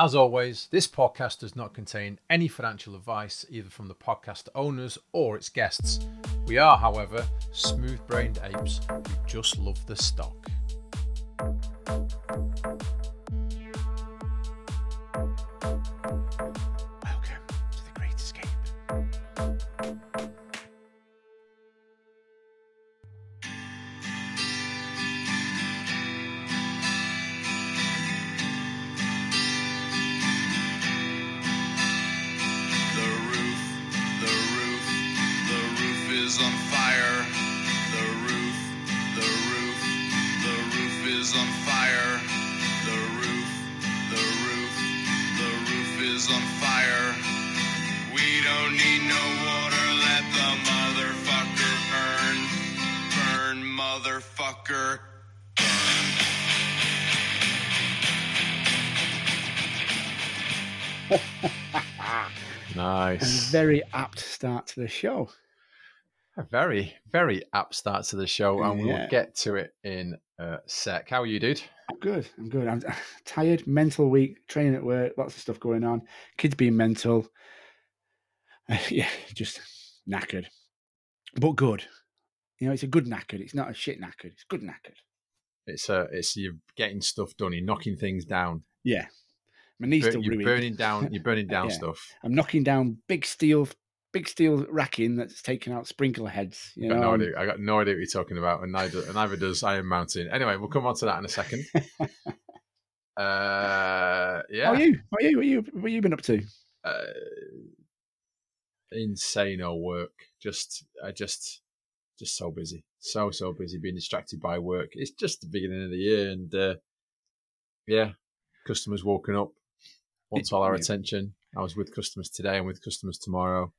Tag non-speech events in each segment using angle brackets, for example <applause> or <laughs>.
As always, this podcast does not contain any financial advice either from the podcast owners or its guests. We are, however, smooth brained apes who just love the stock. To the show. A very, very apt start to the show, and we'll get to it in a sec. How are you, dude? I'm good. I'm good. I'm <laughs> tired, mental week, training at work, lots of stuff going on. Kids being mental. <laughs> yeah, just knackered. But good. You know, it's a good knackered. It's not a shit knackered. It's good knackered. It's uh, it's you're getting stuff done. You're knocking things down. Yeah. My knee's Bur- still you're ruined. burning down. You're burning <laughs> down Yeah. stuff. I'm knocking down big steel, big steel racking that's taking out sprinkler heads. You got know, no I'm- idea. I got no idea what you're talking about, and neither and neither does Iron Mountain. Anyway, we'll come on to that in a second. <laughs> uh, yeah, How are you? How are you? What you? What you been up to? uh, insane old work. Just, I just, just so busy, so so busy, being distracted by work. It's just the beginning of the year, and uh, yeah, customers walking up wants all our attention. I was with customers today and with customers tomorrow.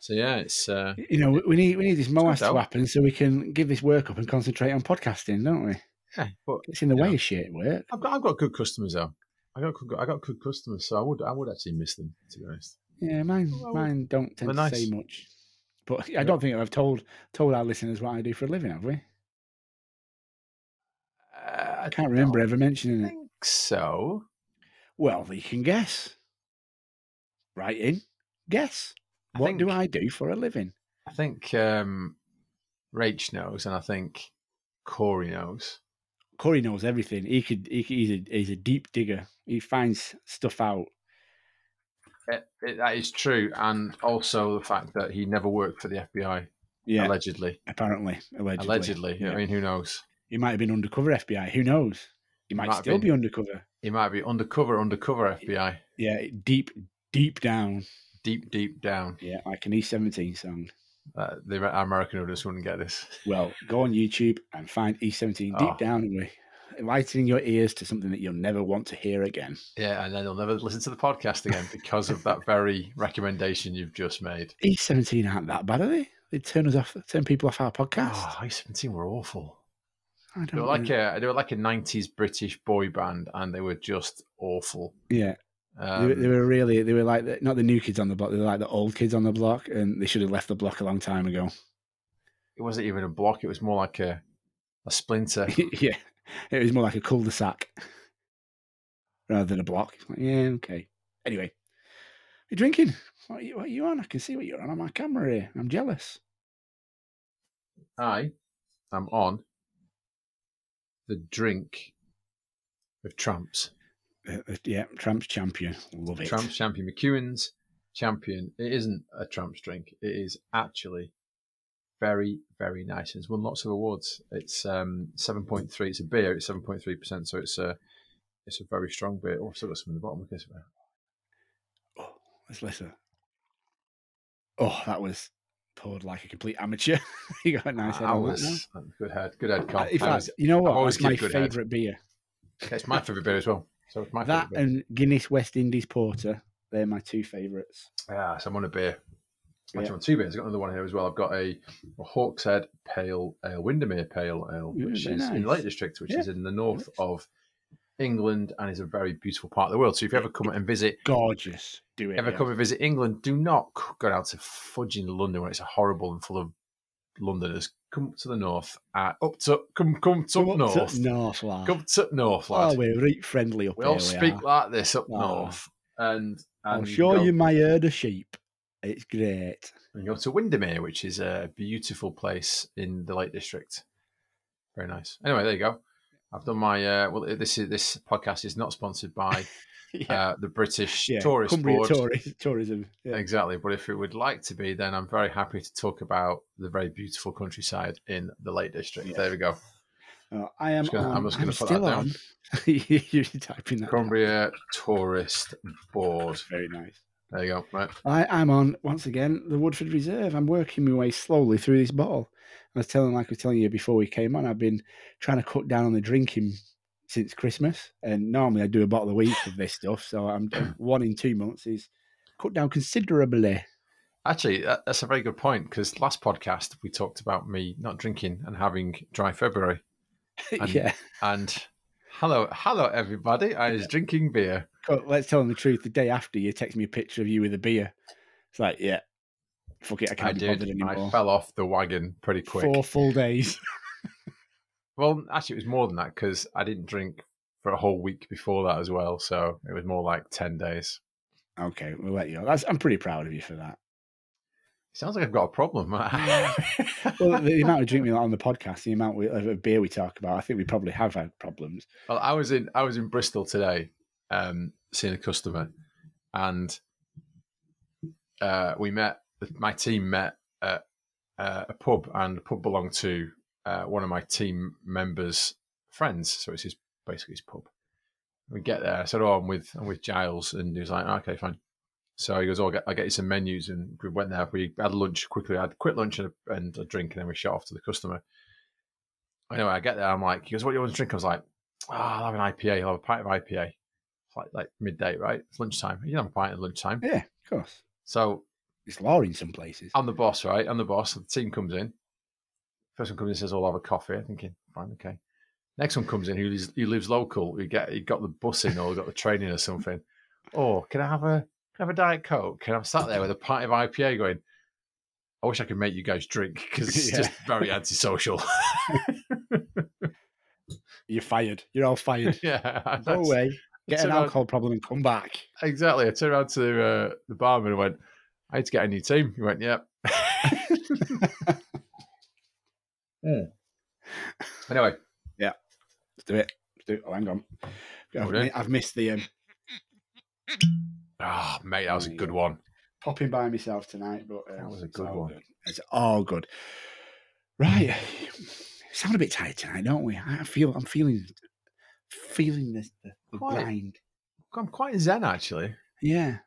So yeah, it's uh, You know, we- need we need this MOAS to happen so we can give this work up and concentrate on podcasting, don't we? yeah, but It's in the way know. of shit work. I've got I've got good customers though. I got I got good customers, so I would I would actually miss them to be honest. Yeah, mine Well, mine don't tend to say much. But I don't think I've told told our listeners what I do for a living, have we? Uh, I can't remember ever mentioning it. think so. Well, you can guess. Right in. Guess. I What do I do for a living? I think um, Rach knows, and I think Kory knows. Kory knows everything. He could. He, he's a he's a deep digger. He finds stuff out. It, it, that is true, and also the fact that he never worked for the FBI, Yeah, allegedly. apparently, allegedly. Allegedly, Yeah. I mean, who knows? He might have been undercover FBI. Who knows? He might, might still been. be undercover. He might be undercover, undercover FBI, Yeah, deep, deep down. Deep, deep down. Yeah, like an E17 song. Uh, the American audience wouldn't get this. <laughs> Well, go on YouTube and find E17 deep Oh. down and we enlightening your ears to something that you'll never want to hear again. Yeah, and then they'll never listen to the podcast again because of that very recommendation you've just made. E17 aren't that bad, are they? They turn us off, turn people off our podcast. Oh, I seventeen were awful. I They don't were like know. a they were like a nineties British boy band, and they were just awful. yeah, Um, they, were- they were really, they were like the, not the new kids on the block. They were like the old kids on the block, and they should have left the block a long time ago. it wasn't even a block; it was more like a a splinter. <laughs> yeah, it was more like a cul-de-sac rather than a block. Like, yeah, okay. Anyway, you drinking? What are you, what are you on? I can see what you're on on my camera here. I'm jealous. I am on the drink of Tramps. Uh, uh, yeah, Tramps champion. Love it. Tramps champion, McEwan's champion. It isn't a Tramps drink. It is actually very, very nice. It's won lots of awards. It's um, seven point three. It's a beer. It's seven point three percent. So it's a it's a very strong beer. Oh, I've still got some in the bottom. At this. Oh, let's listen. Oh, that was poured like a complete amateur. <laughs> you got a nice head was good head. Good head. Carl. In fact, you know what? always my kept good head. favourite beer. it's my favorite beer as well. So it's my That favorite and Guinness West Indies Porter. They're my two favourites. Yeah, so I'm on a beer. Actually, Yeah. I'm on two beers. I've got another one here as well. I've got a, a Hawkshead Pale Ale, Windermere Pale Ale, which is in the nice. Lake District, which Yeah. is in the north Nice. of England and is a very beautiful part of the world. So if you ever come and visit, Gorgeous. Do it. ever yeah. come and visit England, do not go down to fudging London where it's horrible and full of Londoners, come to the north. Uh, up to come come to Come up up to north. North, lad. Come to north, Oh, we're right friendly up we here. all speak like this up Oh. north, and, and I'm sure go- you may herd of sheep. It's great. and go to Windermere, which is a beautiful place in the Lake District. Very nice. Anyway, there you go. I've done my uh, well. This is this podcast is not sponsored by <laughs> <laughs> yeah. uh, the British yeah. Tourist Cumbria Board. Tourist, <laughs> tourism. Yeah. Exactly, but if it would like to be, then I'm very happy to talk about the very beautiful countryside in the Lake District. There we go. Oh, I am gonna- on. I'm just gonna put that down. <laughs> You're typing that. down. Cumbria Tourist Board. Very nice. There you go. Right. I, I'm on once again the Woodford Reserve. I'm working my way slowly through this bottle. I was telling, like I was telling you before we came on, I've been trying to cut down on the drinking since Christmas, and normally I do a bottle a week of this stuff. So I'm <clears throat> one in two months is cut down considerably. Actually, that's a very good point because last podcast we talked about me not drinking and having dry February. <laughs> And- yeah, And hello, hello everybody! I was drinking beer. Cut- let's tell them the truth. The day after, you text me a picture of you with a beer. It's like, yeah, fuck it, I I can't be did. bothered I anymore. fell off the wagon pretty quick. Four full days. <laughs> Well, actually, it was more than that because I didn't drink for a whole week before that as well. So it was more like ten days. okay, we'll let you. That's, I'm pretty proud of you for that. Sounds like I've got a problem. <laughs> Well, the amount of drink we on the podcast, the amount we, of beer we talk about, I think we probably have had problems. Well, I was in I was in Bristol today, um, seeing a customer, and uh, we met. My team met at uh, a pub, and the pub belonged to uh, one of my team members' friends. So it's his basically his pub. We get there. I said, "Oh, I'm with I'm with Giles," and he was like, "Okay, fine." So he goes, "Oh, I'll get, I'll get you some menus," and we went there. We had lunch quickly. I had a quick lunch and a, and a drink, and then we shot off to the customer. Anyway, I get there. I'm like, he goes, "What do you want to drink?" I was like, oh, I'll have an IPA. I'll have a pint of IPA. It's like, like midday, right? It's lunchtime. You can have a pint at lunchtime. Yeah, of course. So It's law in some places. I'm the boss, right? I'm the boss. The team comes in. First one comes in and says, "I'll have a coffee." I'm thinking, fine, okay. Next one comes in who lives, he lives local. He get he got the bus in or got the train in or something. Oh, can I have a can I have a diet coke? Can I sat there with a pint of IPA going? I wish I could make you guys drink because it's <laughs> Yeah. just very antisocial. <laughs> You're fired. You're all fired. <laughs> yeah, Go away. Get an out- alcohol problem and come back. Exactly. I turned around to uh, the barman and went, I need to get a new team. He went, Yep. Anyway, Let's do it. Let's do it. Oh, hang on. I've, mi- I've missed the um, oh, mate, that was a good one. popping by myself tonight, but um, That was a good one. It's all good. Right. Sound a bit tired tonight, don't we? I feel. I'm feeling. Feeling this the, the Quite. grind. I'm quite zen, actually. Yeah.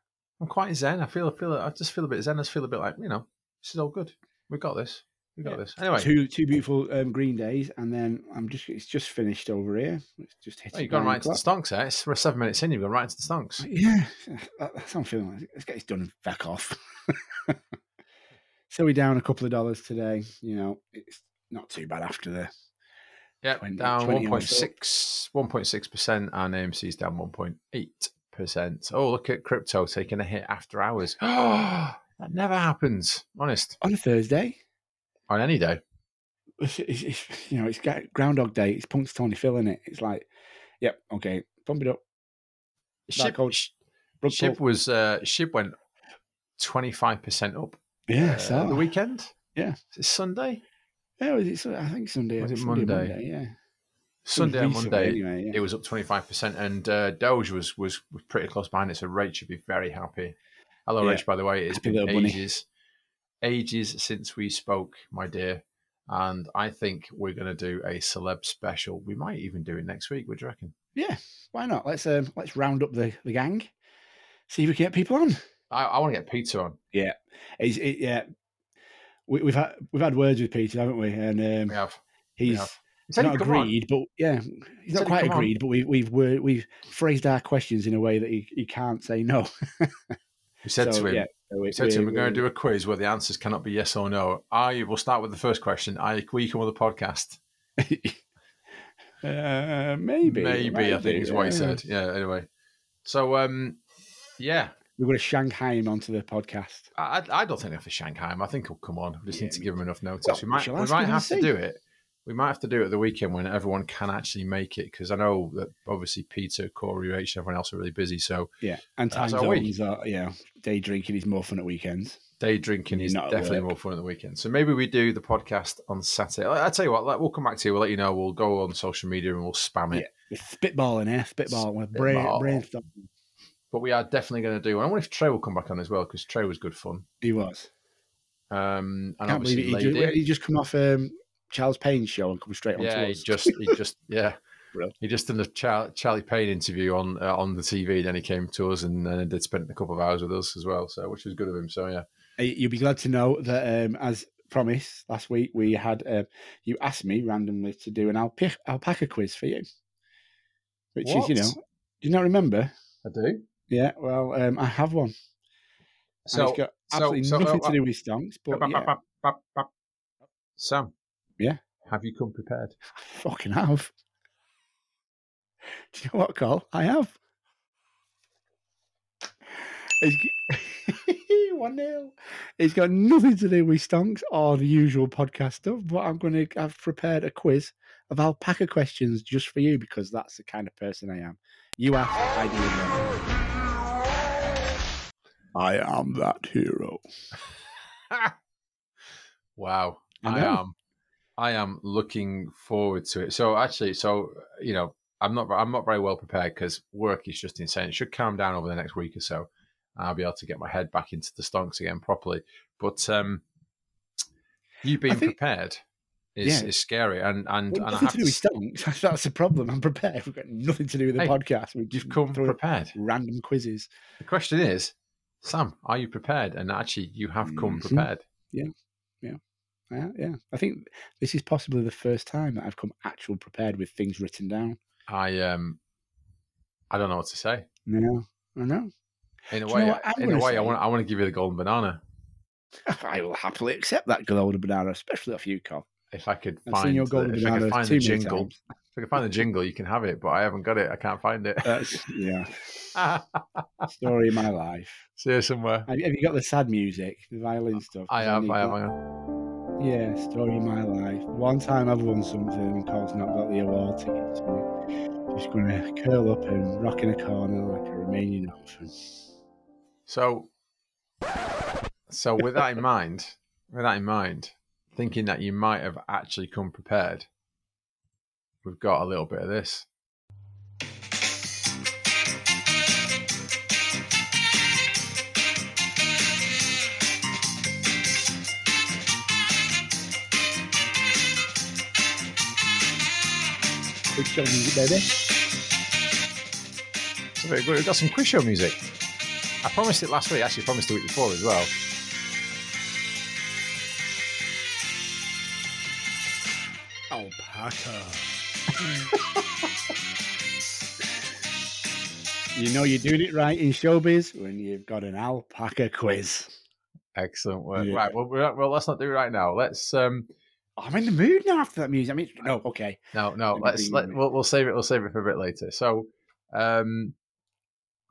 I'm quite zen. I feel, I feel, I just feel a bit zen. I just feel a bit like, you know, this is all good. We got this. We got Yeah. this. Anyway, Two two beautiful um, green days, and then I'm just. It's just finished over here. It's just hit. oh, you've gone right into the stonks, eh? It's, we're seven minutes in, you've gone right into the stonks. Yeah, that- that's how I'm feeling. like. Let's get this done and back off. <laughs> so we're down a couple of dollars today. You know, it's not too bad after the. Yeah, 20 down 20 1.6, 1.6%, and AMC's down 1.8%. Oh, look at crypto taking a hit after hours. <gasps> that never happens, honest, On a Thursday, on any day. it's, it's, it's, you know, it's Groundhog Day. It's Punxsutawney Phil in it. It's like, yep, okay, pump it up. Ship, coach. ship was uh, ship went 25% up Yeah, uh, so the weekend. Yeah. Is it Sunday? Yeah, was it, I think Sunday. Was it Sunday, Monday? Yeah. Sunday and Monday. Anyway, yeah. It was up 25%, and uh, Doge was, was pretty close behind it. So Rach should be very happy. Hello, Yeah. Rach, by the way. It's Happy been little bunny. Ages, since we spoke, my dear. And I think we're going to do a celeb special. We might even do it next week. What do you reckon? yeah, why not? Let's um, let's round up the, the gang. See if we can get people on. I, I want to get Peter on. He's, it, yeah, we, we've had we've had words with Peter, haven't we? And um, We have. he's have. He said not agreed, but yeah, he's not quite come on. agreed. But we've we've we've phrased our questions in a way that he, he can't say no. <laughs> We said So, to him, yeah, we, said to him, we're going to do a quiz where the answers cannot be yes or no. I will start with the first question. I will you come on the podcast? <laughs> uh, maybe, Maybe, I think is what he said. Yeah. Anyway, so um, yeah, We're going to Shanghai him onto the podcast. I, I don't think they have to Shanghai him. I think he'll come on. We just Yeah, need to give him enough notice. Well, we we might, we might have to see. do it. We might have to do it at the weekend when everyone can actually make it because I know that obviously Peter, Kory, Rach, and everyone else are really busy. So Yeah, and time zones are yeah. Day drinking is more fun at weekends. day drinking is definitely more fun at the weekend. So maybe we do the podcast on Saturday. I- I'll tell you what, we'll come back to you. We'll let you know. We'll go on social media and we'll spam it. Spitballing, yeah, Spitballing. We're spitballing spitball, with brain, Spitball. brainstorm. But we are definitely going to do. I wonder if Trey will come back on as well because Trey was good fun. He was. Um, and Can't believe obviously it. He just, he just come off um, Charles Payne's show and come straight on yeah, to <laughs> he just, he just, yeah, Brilliant. he just done a Char- Charlie Payne interview on uh, on the TV. Then he came to us and then did spent a couple of hours with us as well. So which was good of him. So yeah, Uh, You'll be glad to know that, um, as promised last week, we had um, you asked me randomly to do an alpaca, alpaca quiz for you, which is you know, do you not remember? I do. Yeah, well, um, I have one. So and it's got so- absolutely so, nothing uh, to do with stonks, but yeah, Sam. Yeah? Have you come prepared? I fucking have. Do you know what, Carl? I have. It's- <laughs> One nil. It's got nothing to do with stonks or the usual podcast stuff, but I'm going to have prepared a quiz of alpaca questions just for you because that's the kind of person I am. You ask, I do. I am that hero. <laughs> wow. I I, am I am looking forward to it. So actually, so you know, I'm not I'm not very well prepared because work is just insane. It should calm down over the next week or so. I'll be able to get my head back into the stonks again properly. But um you being think- prepared is, Yeah. is scary. And and, Well, and I nothing have to do with stonks. <laughs> That's the problem. I'm prepared. We've got nothing to do with the Hey, podcast. We've just you've come prepared. random quizzes. The question is, Sam, are you prepared? And actually, you have come Mhm. prepared. Yeah, yeah. yeah. I think this is possibly the first time that I've come actual prepared with things written down. I um, I don't know what to say. No, I know. In a Do you way, know in a way, I want I want to give you the golden banana <laughs> I will happily accept that golden banana, especially off you, Carl. if I could I've find your the- golden if I could find the jingle. times. If I can find the jingle, you can have it, but I haven't got it. I can't find it. That's yeah, <laughs> story of my life. See it somewhere. Have, you got the sad music, the violin stuff? I have. I have. I have. Yeah, story of my life. One time I've won something and Carl's not got the award ticket, so just going to curl up and rock in a corner like a Romanian orphan. So, so with that in <laughs> mind, with that in mind, thinking that you might have actually come prepared, we've got a little bit of this. Quick show music, baby. So very good. We've got some quiz show music. I promised it last week. Actually, I promised the week before as well. Alpaca. <laughs> you know you're doing it right in showbiz when you've got an alpaca quiz. Excellent work. Yeah. Right. Well, we're, well, let's not do it right now. Let's. um I'm in the mood now after that music. I mean, no, okay. No, no. Let's. Let, we'll, we'll save it. We'll save it for a bit later. So, um,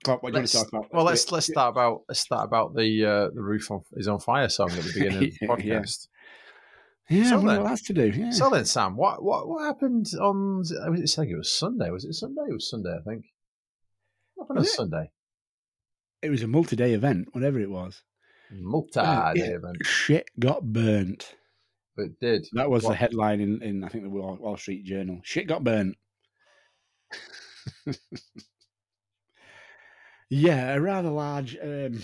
What, what do you want to talk about? well, let's let's start about let's start about the uh, the roof on, is on fire song at the <laughs> beginning of the Yeah, yeah. podcast. Yeah, So I then- what that's to do. Yeah. So then, Sam, what what what happened on? I was it saying it was Sunday? Was it Sunday? It was Sunday, I think. What happened on Was it? Sunday? it was a multi-day event, whatever it was. Multi Yeah. day event. Shit got burnt. But it did. That was the headline in, in I think the Wall, Wall Street Journal. Shit got burnt. <laughs> yeah, a rather large um,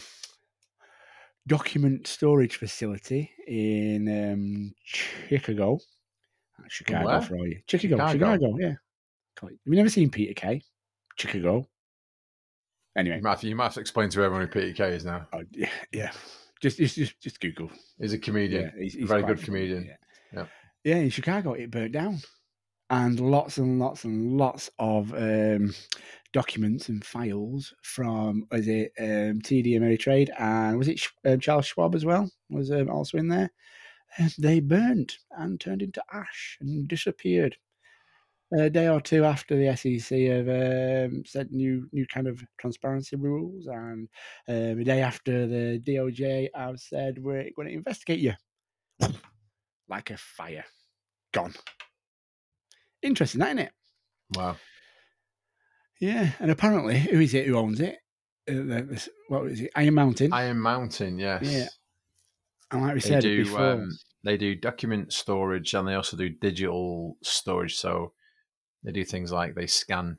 document storage facility in um, Chicago. Chicago where? for all you. Chicago, Chicago. Chicago, yeah. Have you never seen Peter Kay? Chicago. Anyway, Matthew, you must explain to everyone who Peter Kay is now. oh, yeah, yeah. Just, just, just, just Google. He's a comedian. Yeah, he's, a he's very good comedian. Yeah. Yeah. yeah, in Chicago, it burnt down, and lots and lots and lots of um, documents and files from was it um, TD Ameritrade and was it um, Charles Schwab as well was um, also in there. And they burnt and turned into ash and disappeared. A day or two after the SEC have um, said new new kind of transparency rules, and um, a day after the DOJ have said we're going to investigate you like a fire, gone. Interesting, that isn't it? Wow. Yeah, and apparently, who is it who owns it? Uh, what was it? Iron Mountain. Iron Mountain, yes. Yeah. and like we They said do. before, Um, they do document storage, and they also do digital storage. So they do things like they scan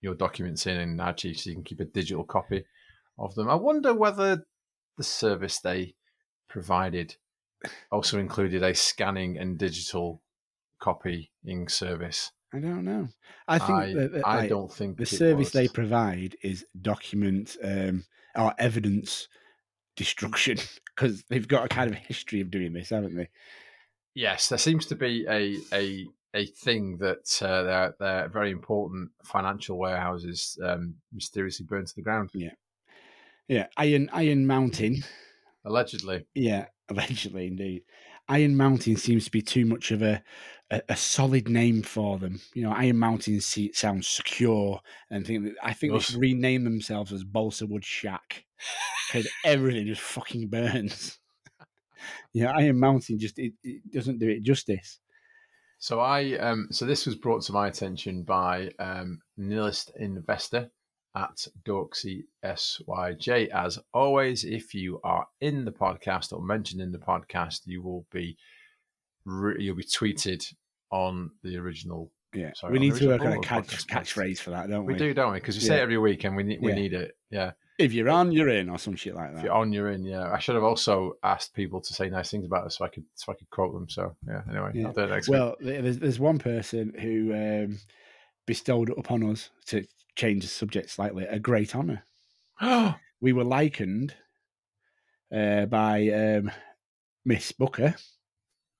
your documents in, and actually, so you can keep a digital copy of them. I wonder whether the service they provided also included a scanning and digital copying service. I don't know. I think I, that, that, I like, don't think the service they provide is document um, or evidence destruction <laughs> because they've got a kind of history of doing this, haven't they? Yes, there seems to be a a a thing that uh, their their very important financial warehouses um, mysteriously burned to the ground, Yeah, yeah. Iron Iron Mountain. allegedly. Yeah, allegedly, indeed. Iron Mountain seems to be too much of a a, a solid name for them. You know, Iron Mountain sounds secure, and think that, I think they should rename themselves as Balsa Wood Shack because everything just fucking burns. <laughs> yeah, Iron Mountain just it, it doesn't do it justice. So I um so this was brought to my attention by um Nihilist Investor at Dorksy SYJ. As always, if you are in the podcast or mentioned in the podcast, you will be re- you'll be tweeted on the original. Yeah, Sorry, we need to work on a catch, catchphrase for that, don't we? We do, don't we? Because we say it every week, and we need we Yeah. need it. Yeah. If you're on, you're in, or some shit like that. If you're on, you're in. Yeah, I should have also asked people to say nice things about us so I could so I could quote them. So yeah. Anyway, Yeah. I'll do it next Well, th- there's, there's one person who um, bestowed upon us to change the subject slightly a great honour. week. <gasps> We were likened uh, by um, Miss Booker.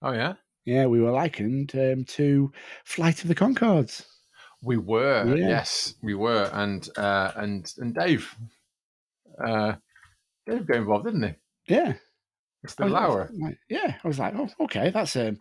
oh yeah, Yeah, we were likened um, to Flight of the Conchords. we were. Yeah. Yes, we were. And uh, and and Dave, uh, Dave got involved, didn't he? Yeah, Mr. was- I was Lauer. like- yeah, I was like, oh, okay, that's um,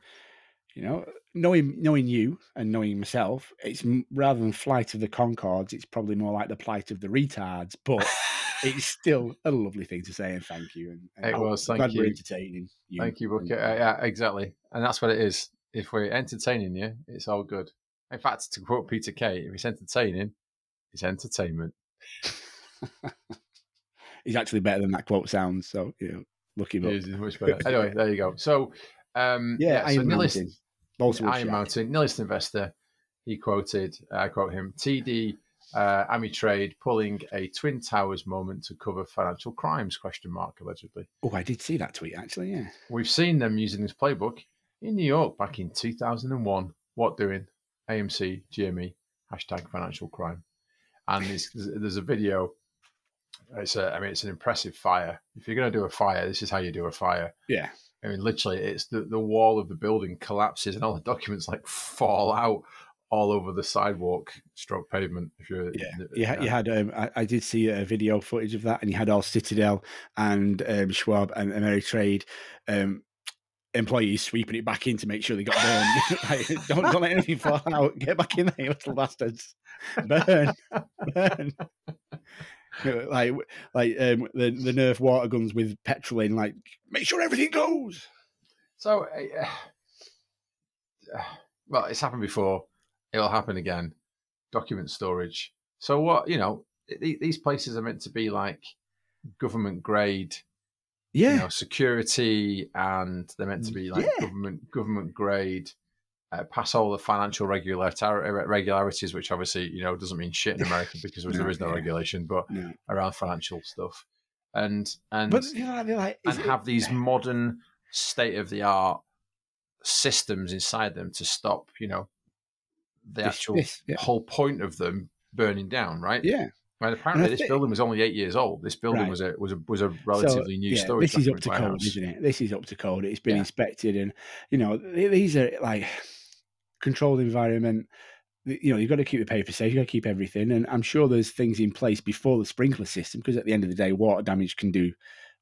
you know, knowing knowing you and knowing myself, it's rather than Flight of the Conchords, it's probably more like the plight of the retards, but. <laughs> it's still a lovely thing to say and thank you. And, and It was, thank we're you. entertaining you. Thank you, Booker. Uh, yeah, exactly. And that's what it is. If we're entertaining you, it's all good. In fact, to quote Peter Kay, if it's entertaining, it's entertainment. <laughs> He's actually better than that quote sounds. So you know, look him up. It is much better. <laughs> anyway, there you go. So, um, Yeah, so Iron Nihilist- Mountain. Iron Shack. Mountain, Nihilist investor. He quoted, I quote him, TD uh, Ameritrade pulling a Twin Towers moment to cover financial crimes, question mark, allegedly. Oh, I did see that tweet actually. Yeah. We've seen them using this playbook in New York back in 2001. What doing? AMC, GME, hashtag financial crime. And there's, there's a video. It's a, I mean, it's an impressive fire. If you're going to do a fire, this is how you do a fire. Yeah. I mean, literally, it's the, the wall of the building collapses and all the documents like fall out all over the sidewalk, stroke pavement. If you're, Yeah, you had, you had um, I, I did see a video footage of that, and you had all Citadel and um, Schwab and Ameritrade um, employees sweeping it back in to make sure they got burned. <laughs> like, don't, don't let anything fall out. Get back in there, you little bastards. Burn, burn. <laughs> like like um, the the Nerf water guns with petrol in. Like, make sure everything goes. So, uh, <sighs> well, it's happened before. It'll happen again. Document storage. So, what you know, th- these places are meant to be like government grade, Yeah, you know, security, and they're meant to be like Yeah. government government grade. Uh, pass all the financial regular- regularities, which obviously you know doesn't mean shit in <laughs> America because there No, is no yeah. regulation, but No. around financial stuff, and and but you know, like, and it- have these modern state of the art systems inside them to stop, you know, the this- actual this, yeah. whole point of them burning down, right? yeah. And apparently, this thi- building was only eight years old. This building Right. was a was a was a relatively new yeah, storage. This is up to code, warehouse. isn't it? This is up to code. It's been Yeah. inspected, and you know these are like controlled environment. You know, you've got to keep the paper safe. You've got to keep everything, and I'm sure there's things in place before the sprinkler system because at the end of the day, water damage can do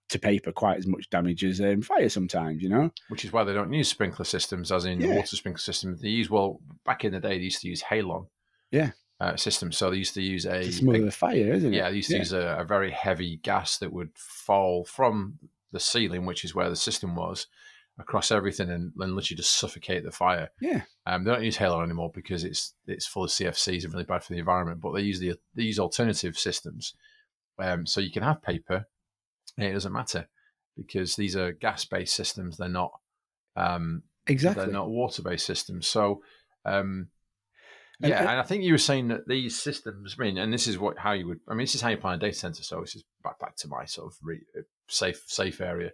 to paper quite as much damage as um, fire sometimes. You know. Which is why they don't use sprinkler systems, as in Yeah. water sprinkler systems. They use well back in the day. They used to use halon. Yeah. Uh, system. So they used to use a, smother the fire, isn't it? yeah, they used to use a, a very heavy gas that would fall from the ceiling, which is where the system was, across everything and, and literally just suffocate the fire. Yeah. Um, they don't use halon anymore because it's it's full of CFCs and really bad for the environment. But they use the they use alternative systems, um, so you can have paper, and it doesn't matter because these are gas based systems. They're not um, exactly. they're not water based systems. So. Um, yeah, and- and I think you were saying that these systems. I mean, and this is what how you would. I mean, this is how you plan a data center. So this is back back to my sort of re, safe safe area.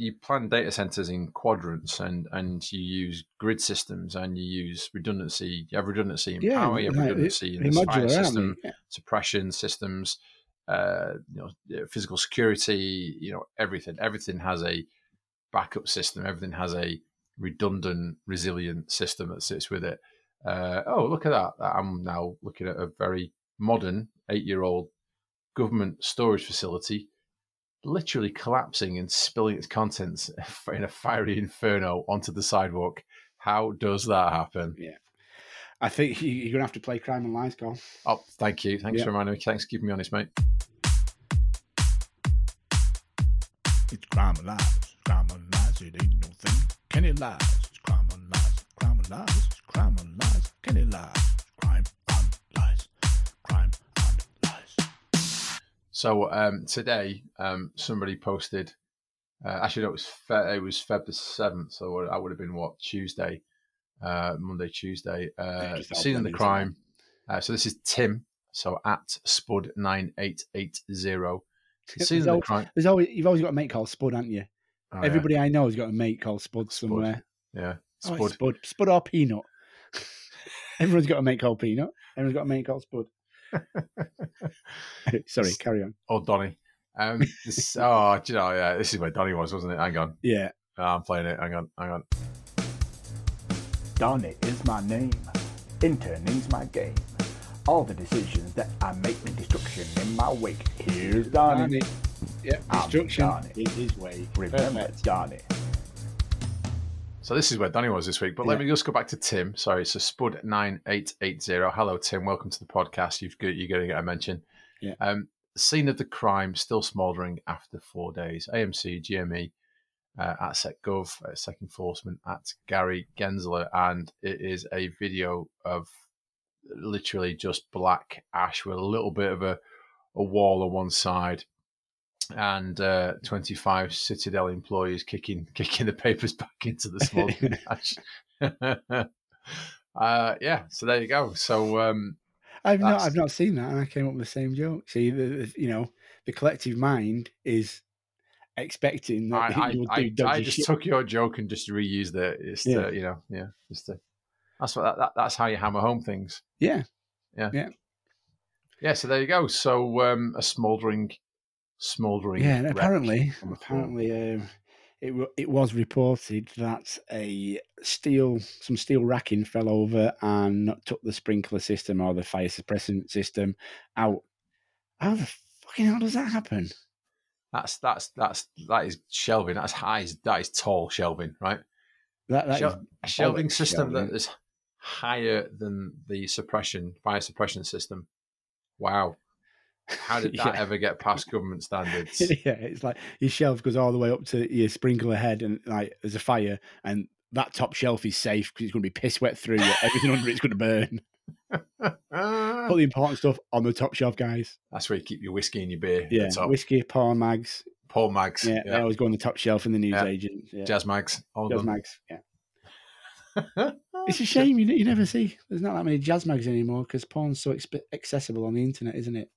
You plan data centers in quadrants, and and you use grid systems, and you use redundancy. You have redundancy in yeah, power. You have redundancy in the fire system. Yeah. suppression systems. Uh, you know, physical security. You know, everything. Everything has a backup system. Everything has a redundant, resilient system that sits with it. Uh, oh, look at that. I'm now looking at a very modern eight year old government storage facility literally collapsing and spilling its contents <laughs> in a fiery inferno onto the sidewalk. How does that happen? I think you- you're gonna have to play Crime and Lies, Carl. Oh, thank you. Thanks Yeah. for reminding me. Thanks for keeping me honest, mate. It's crime and lies. Crime and lies. It ain't no thing. Can it lies? It's crime and lies. Crime and lies. It's crime and lies. Can it lies? So um, today, um, somebody posted. Uh, actually, no, it was Fe- it was Feb the seventh, so that would have been what Tuesday, uh, Monday, Tuesday. Uh, scene of the crime. Uh, so this is Tim. So at Spud nine eight eight zero. Scene of the crime. There's always you've always got a mate called Spud, haven't you? Oh, yeah. Everybody I know has got a mate called Spud, Spud. somewhere. yeah, Oh, Spud. it's Spud, Spud or Peanut. <laughs> Everyone's got a mate called Peanut. Everyone's got a mate called Spud. <laughs> Sorry, carry on. Oh, Donny. Um, this, <laughs> oh, do you know, yeah, this is where Donny was, wasn't it? Hang on. Yeah, Oh, I'm playing it. Hang on, hang on. Donny is my name. Interning's my game. All the decisions that I make mean destruction in my wake. Here's Donny. Donny. Yeah, destruction Donny. is his way. Remember Perfect. Donny. So this is where Danny was this week. But let Yeah. me just go back to Tim. Sorry, so Spud nine eight eight zero. Hello, Tim. Welcome to the podcast. You've got, you're going to get a mention. Yeah. Um, scene of the crime still smouldering after four days. AMC, GME, uh, at SecGov, uh, Sec Enforcement, at Gary Gensler, and it is a video of literally just black ash with a little bit of a, a wall on one side. And uh, 25 Citadel employees kicking <laughs> kicking the papers back into the <laughs> smoldering ash. <laughs> uh, yeah, so there you go. So um, I've not, I've not seen that, and I came up with the same joke. See, the, the you know, the collective mind is expecting that I, I, you'll do I, I just shit. took your joke and just reused it. It's Yeah. to, you know, yeah, just to, that's what that, that, that's how you hammer home things. Yeah, Yeah, Yeah, so there you go. So um, a smouldering, smouldering. yeah. Apparently, on the floor. apparently, um, it it was reported that a steel, some steel racking fell over and took the sprinkler system or the fire suppressant system out. How the fucking hell does that happen? That's that's that's that is shelving. That's high. That is tall shelving, right? That, that Shel- shelving system that shelving. is higher than the suppression fire suppression system. Wow, how did <laughs> that Yeah. ever get past government standards? <laughs> yeah, it's like your shelf goes all the way up to your sprinkler head, and like there's a fire, and that top shelf is safe because it's going to be piss wet through. Everything under it's going to burn. <laughs> Put the important stuff on the top shelf, guys. That's where you keep your whiskey and your beer. Yeah, at the top. whiskey, porn mags. Paul Mags, Yeah, they always go on the top shelf in the news Yeah. Yeah, Jazz Mags, all jazz mags. Yeah, it's a shame you, you never see. There's not that many jazz mags anymore because porn's so exp- accessible on the internet, isn't it?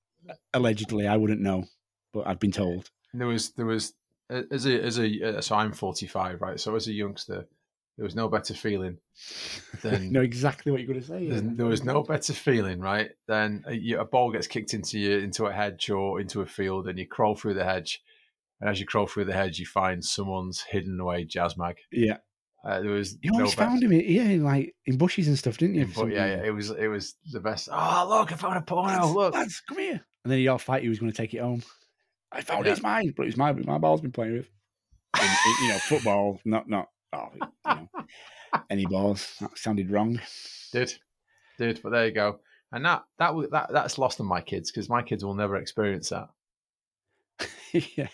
Allegedly, I wouldn't know, but I've been told. There was there was as a as a uh, so I'm 45, right? So as a youngster, there was no better feeling than <laughs> know exactly what you're going to say. Yeah. there was no better feeling, right? Than a, a ball gets kicked into you into a hedge or into a field, and you crawl through the hedge. And as you crawl through the hedge, you find someone's hidden away jazz mag. Yeah, Uh, there was you always better. found him, in, yeah, in, like in bushes and stuff, didn't you? But yeah, yeah, it was it was the best. Oh look, I found a porno. lads, Look, lads, come here. And then he all fight. He was going to take it home. I found Yeah. it's mine, but it's my my ball's been playing with. In- in, you know, football, not not oh, you know, any balls. That sounded wrong. Did, did, but there you go. And that that that that's lost on my kids because my kids will never experience that. <laughs> yeah.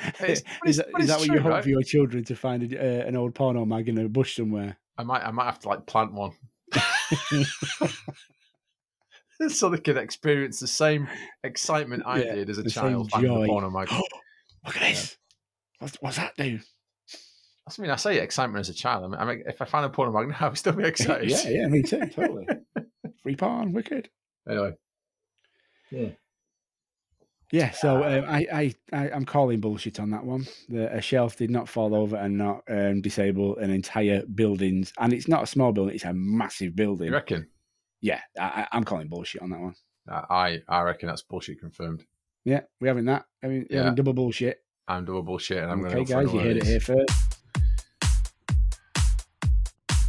<laughs> Is that, is that what you hope right? for your children to find a, uh, an old porno mag in a bush somewhere? I might I might have to like plant one. <laughs> <laughs> so they can experience the same excitement I Yeah, did as a child joy. the porno mag. <gasps> Look at this. What's, what's that do? I mean, I say excitement as a child. I mean, I mean if I find a porno mag now, I'd still be excited. yeah, yeah, me too. Totally. Free porn, wicked. Anyway, Yeah, so um, I, I, I, I'm calling bullshit on that one. The a shelf did not fall over and not um, disable an entire buildings, and it's not a small building; it's a massive building. you reckon? Yeah, I, I- I'm calling bullshit on that one. Uh, I I reckon that's bullshit confirmed. Yeah, we're having that. I mean, we're Yeah. having double bullshit. I'm double bullshit, and I'm okay, going to go guys, you another heard it here first.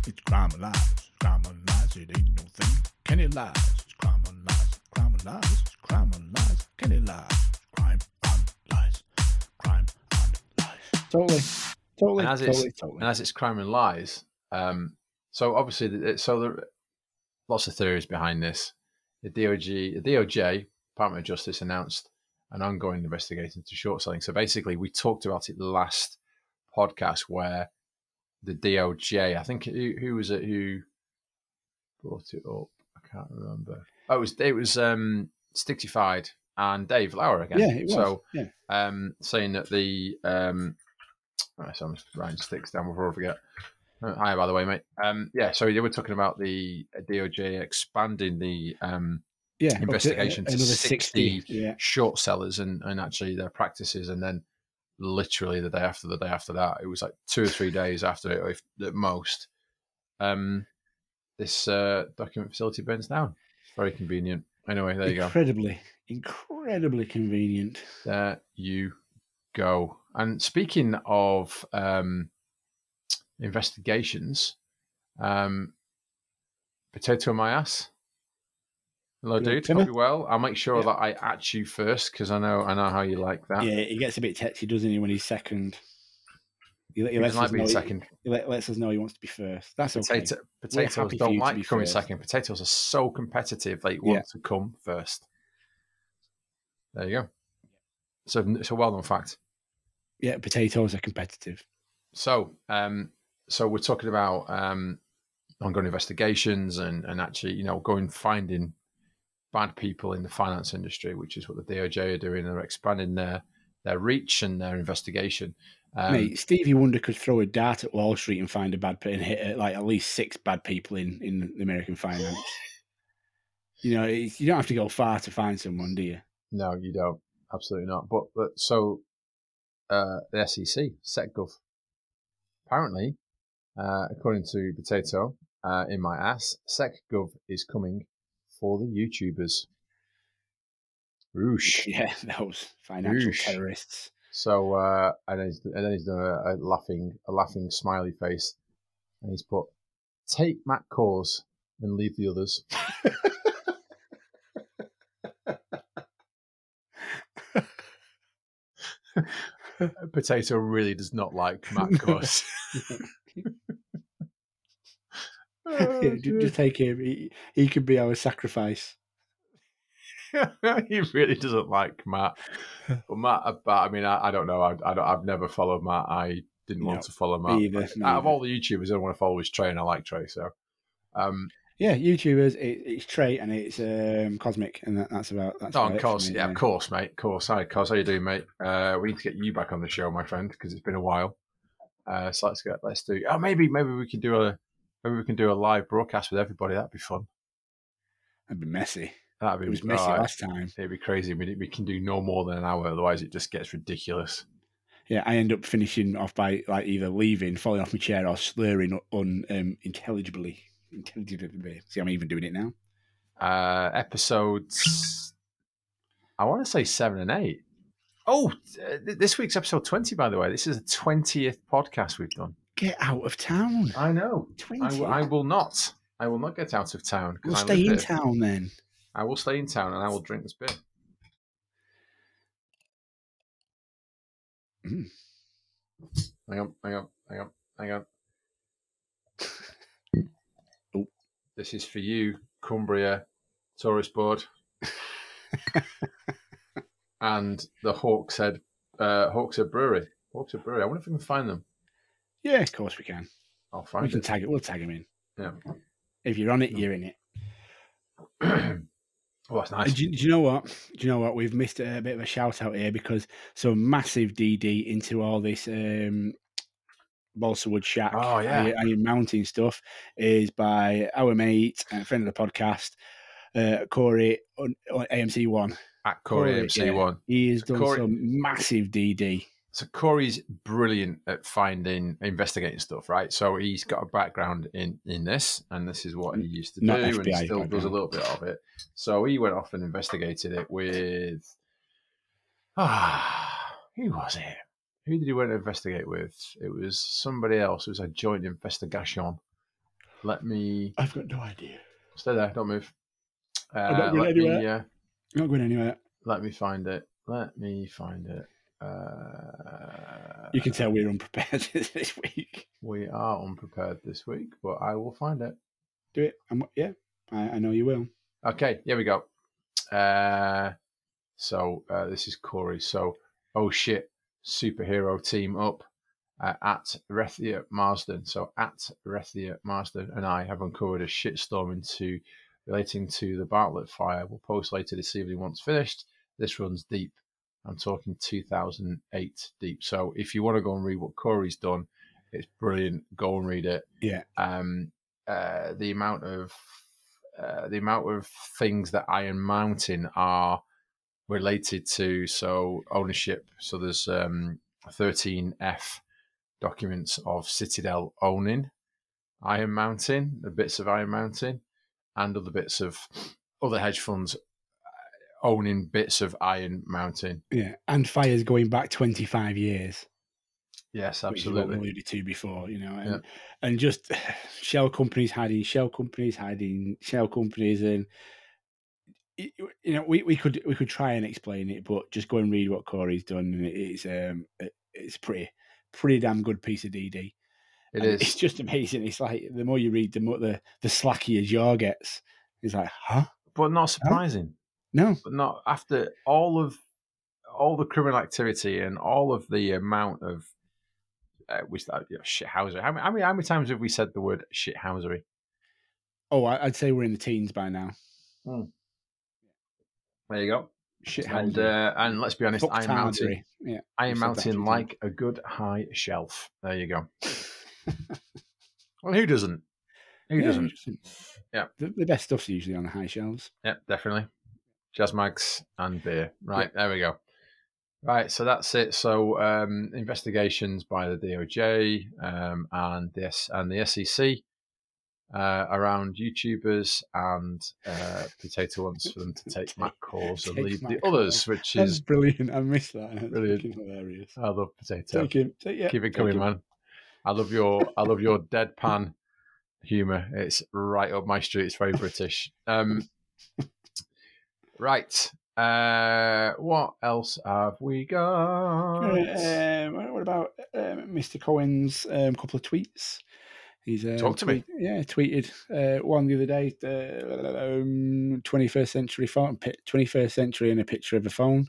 It's crime and lies, crime and lies, it ain't no thing. Kenny lies, it's crime and lies, crime and lies, it's crime and lies, Kenny lies, crime and lies, crime and lies. Totally, totally, And as it's- totally, totally. and as it's crime and lies, um, so obviously, so there are lots of theories behind this. The DOJ, the DOJ, Department of Justice, announced an ongoing investigation into short selling. So basically, we talked about it last podcast where the DOJ, I think who, who was it who brought it up? I can't remember. Oh, it was it was um, Stictified and Dave Lauer again. yeah, it was. So yeah, um, saying that the um, right, so I'm just writing sticks down before I forget. Uh, hi, by the way, mate. Um, yeah, so they were talking about the DOJ expanding the um, yeah. up to, investigation to another 60. Yeah, short sellers and, and actually their practices, and then literally the day after the day after that, it was like two or three days after it, if at most. Um, this uh, document facility burns down. It's very convenient. Anyway, there you go. incredibly, incredibly convenient. There you go. And speaking of um, investigations, um, potato on my ass. Hello, dude. Hope you're well. I'll make sure Yeah. that I at you first because I know I know how you like that. Yeah, he gets a bit tetchy, doesn't he, when he's second? He, he He lets us know, second. He let, lets us know he wants to be first. That's okay. Potato, potatoes don't like be coming first. second. Potatoes are so competitive; they Yeah. want to come first. There you go. So it's a well-known fact. Yeah, potatoes are competitive. So, um, so we're talking about um, ongoing investigations and and actually, you know, going finding bad people in the finance industry, which is what the DOJ are doing. They're expanding their their reach and their investigation. Um, Mate, Stevie Wonder could throw a dart at Wall Street and find a bad and hit uh, like at least six bad people in in the American finance. <laughs> you know, you don't have to go far to find someone, do you? No, you don't. Absolutely not. But, but so uh, the SEC, SecGov, apparently, uh, according to Potato uh, in my ass, SecGov is coming for the YouTubers. Roosh. <laughs> Yeah, those financial Yeesh. terrorists. So uh, and, then he's, and then he's done a, a laughing a laughing smiley face, and he's put take Matt Kohrs and leave the others. <laughs> Potato really does not like Matt <laughs> Kohrs. <laughs> Oh, Yeah, just take him. He, he could be our sacrifice. <laughs> he really doesn't like Matt. But Matt, uh, but I mean, I, I don't know. I, I don't, I've never followed Matt. I didn't want No, to follow Matt. either, Out of all the YouTubers, I don't want to follow is Trey, and I like Trey. So, um, Yeah, YouTubers. It, it's Trey and it's um, Cosmic, and that, that's about that's oh, about of course, me, yeah, of course, mate, of course. Hi, Cos, how you doing, mate? Uh, we need to get you back on the show, my friend, because it's been a while. Uh, so let's get let's do. Oh, maybe maybe we can do a maybe we can do a live broadcast with everybody. That'd be fun. That'd be messy. That'd be It was messy oh, last time. It'd be crazy. We, we can do no more than an hour, otherwise it just gets ridiculous. Yeah, I end up finishing off by like either leaving, falling off my chair, or slurring un um, intelligibly. Intelligibly. See, I'm even doing it now. Uh, episodes, I want to say seven and eight. Oh, th- this week's episode twenty, by the way. This is the twentieth podcast we've done. Get out of town. I know. I, Twenty. w- I will not. I will not get out of town. We'll I stay in town then. I will stay in town and I will drink this beer. Mm. Hang on, hang on, hang on, hang on. <laughs> Oh. This is for you, Cumbria Tourist Board. <laughs> and the Hawkshead uh, Hawkshead Brewery. Hawkshead Brewery. I wonder if we can find them. Yeah, of course we can. I'll find. We can it. tag it. We'll tag him in. Yeah. If you're on it, you're in it. <clears throat> oh, that's nice. Do, you- do you know what? Do you know what? We've missed a bit of a shout out here because some massive DD into all this um, Balsa Wood Shack, Oh, yeah. Iron, Iron Mountain stuff is by our mate and friend of the podcast, uh, Kory on, on AMC One. At Kory Kory, AMC yeah. one. He has done Kory- some massive DD. So Kory's brilliant at finding, investigating stuff, right? So he's got a background in in this, and this is what he used to do, Not and he still does a little bit of it. So he went off and investigated it with ah, <sighs> who was it? Who did he went to investigate with? It was somebody else. It was a joint investigation. Let me I've got no idea. stay there. Don't move. Uh, I'm not going let me, anywhere. uh, Not going anywhere. let me find it. Let me find it. Uh, You can tell we're unprepared <laughs> this week. We are unprepared this week, but I will find it. Do it. I'm, yeah, I, I know you will. Okay, here we go. Uh, so uh, this is Kory. So, oh shit, superhero team up uh, at Rethia Marsden. So at Rethia Marsden and I have uncovered a shitstorm into relating to the Bartlett fire. We'll post later this evening once finished. This runs deep. I'm talking 2008 deep. So if you want to go and read what Kory's done, it's brilliant. Go and read it. Yeah. Um, uh, the amount of uh, the amount of things that Iron Mountain are related to. So ownership. So there's um, 13F documents of Citadel owning Iron Mountain, the bits of Iron Mountain, and other bits of other hedge funds owning bits of Iron Mountain. Yeah. And fire's going back 25 years. Yes, which is what we absolutely. alluded to before, you know, and, Yeah. and just <sighs> shell companies hiding shell companies hiding shell companies, and you know, we, we could we could try and explain it, but just go and read what Kory's done, and it's um it's pretty pretty damn good piece of DD. It And It's just amazing. It's like the more you read, the more the the slacker your jaw gets. It's like, huh? But not surprising. No, but not after all of all the criminal activity and all of the amount of uh, we start you know, shithousery. How many, how many how many times have we said the word shithousery? oh, I- I'd say we're in the teens by now. There you go. Shit, And uh, and let's be honest, Iron Mountain, Yeah, Iron said that a Mountain like a good high shelf. There you go. <laughs> well, who doesn't? Who Yeah, doesn't? Yeah. the, the best stuff's usually on the high shelves. Yeah, definitely. Jazz mags and beer. Right, there we go. Right, so that's it. So um, investigations by the DOJ um, and this and the SEC uh, around YouTubers and uh, Potato wants for them to <laughs> take Matt Kohrs and leave the Matt others, which That's is brilliant. I missed that. That's Brilliant. hilarious. I love Potato. Take him. Take, yeah, Keep it coming, man. I love your I love your deadpan humor. It's right up my street. It's very British. Um, <laughs> right. Uh, what else have we got? Um, what about um, Mr. Cohen's um, couple of tweets? He's uh, Talk to me. Yeah, tweeted uh, one the other day. Uh, um, 21st century phone, pi- 21st century, and a picture of a phone.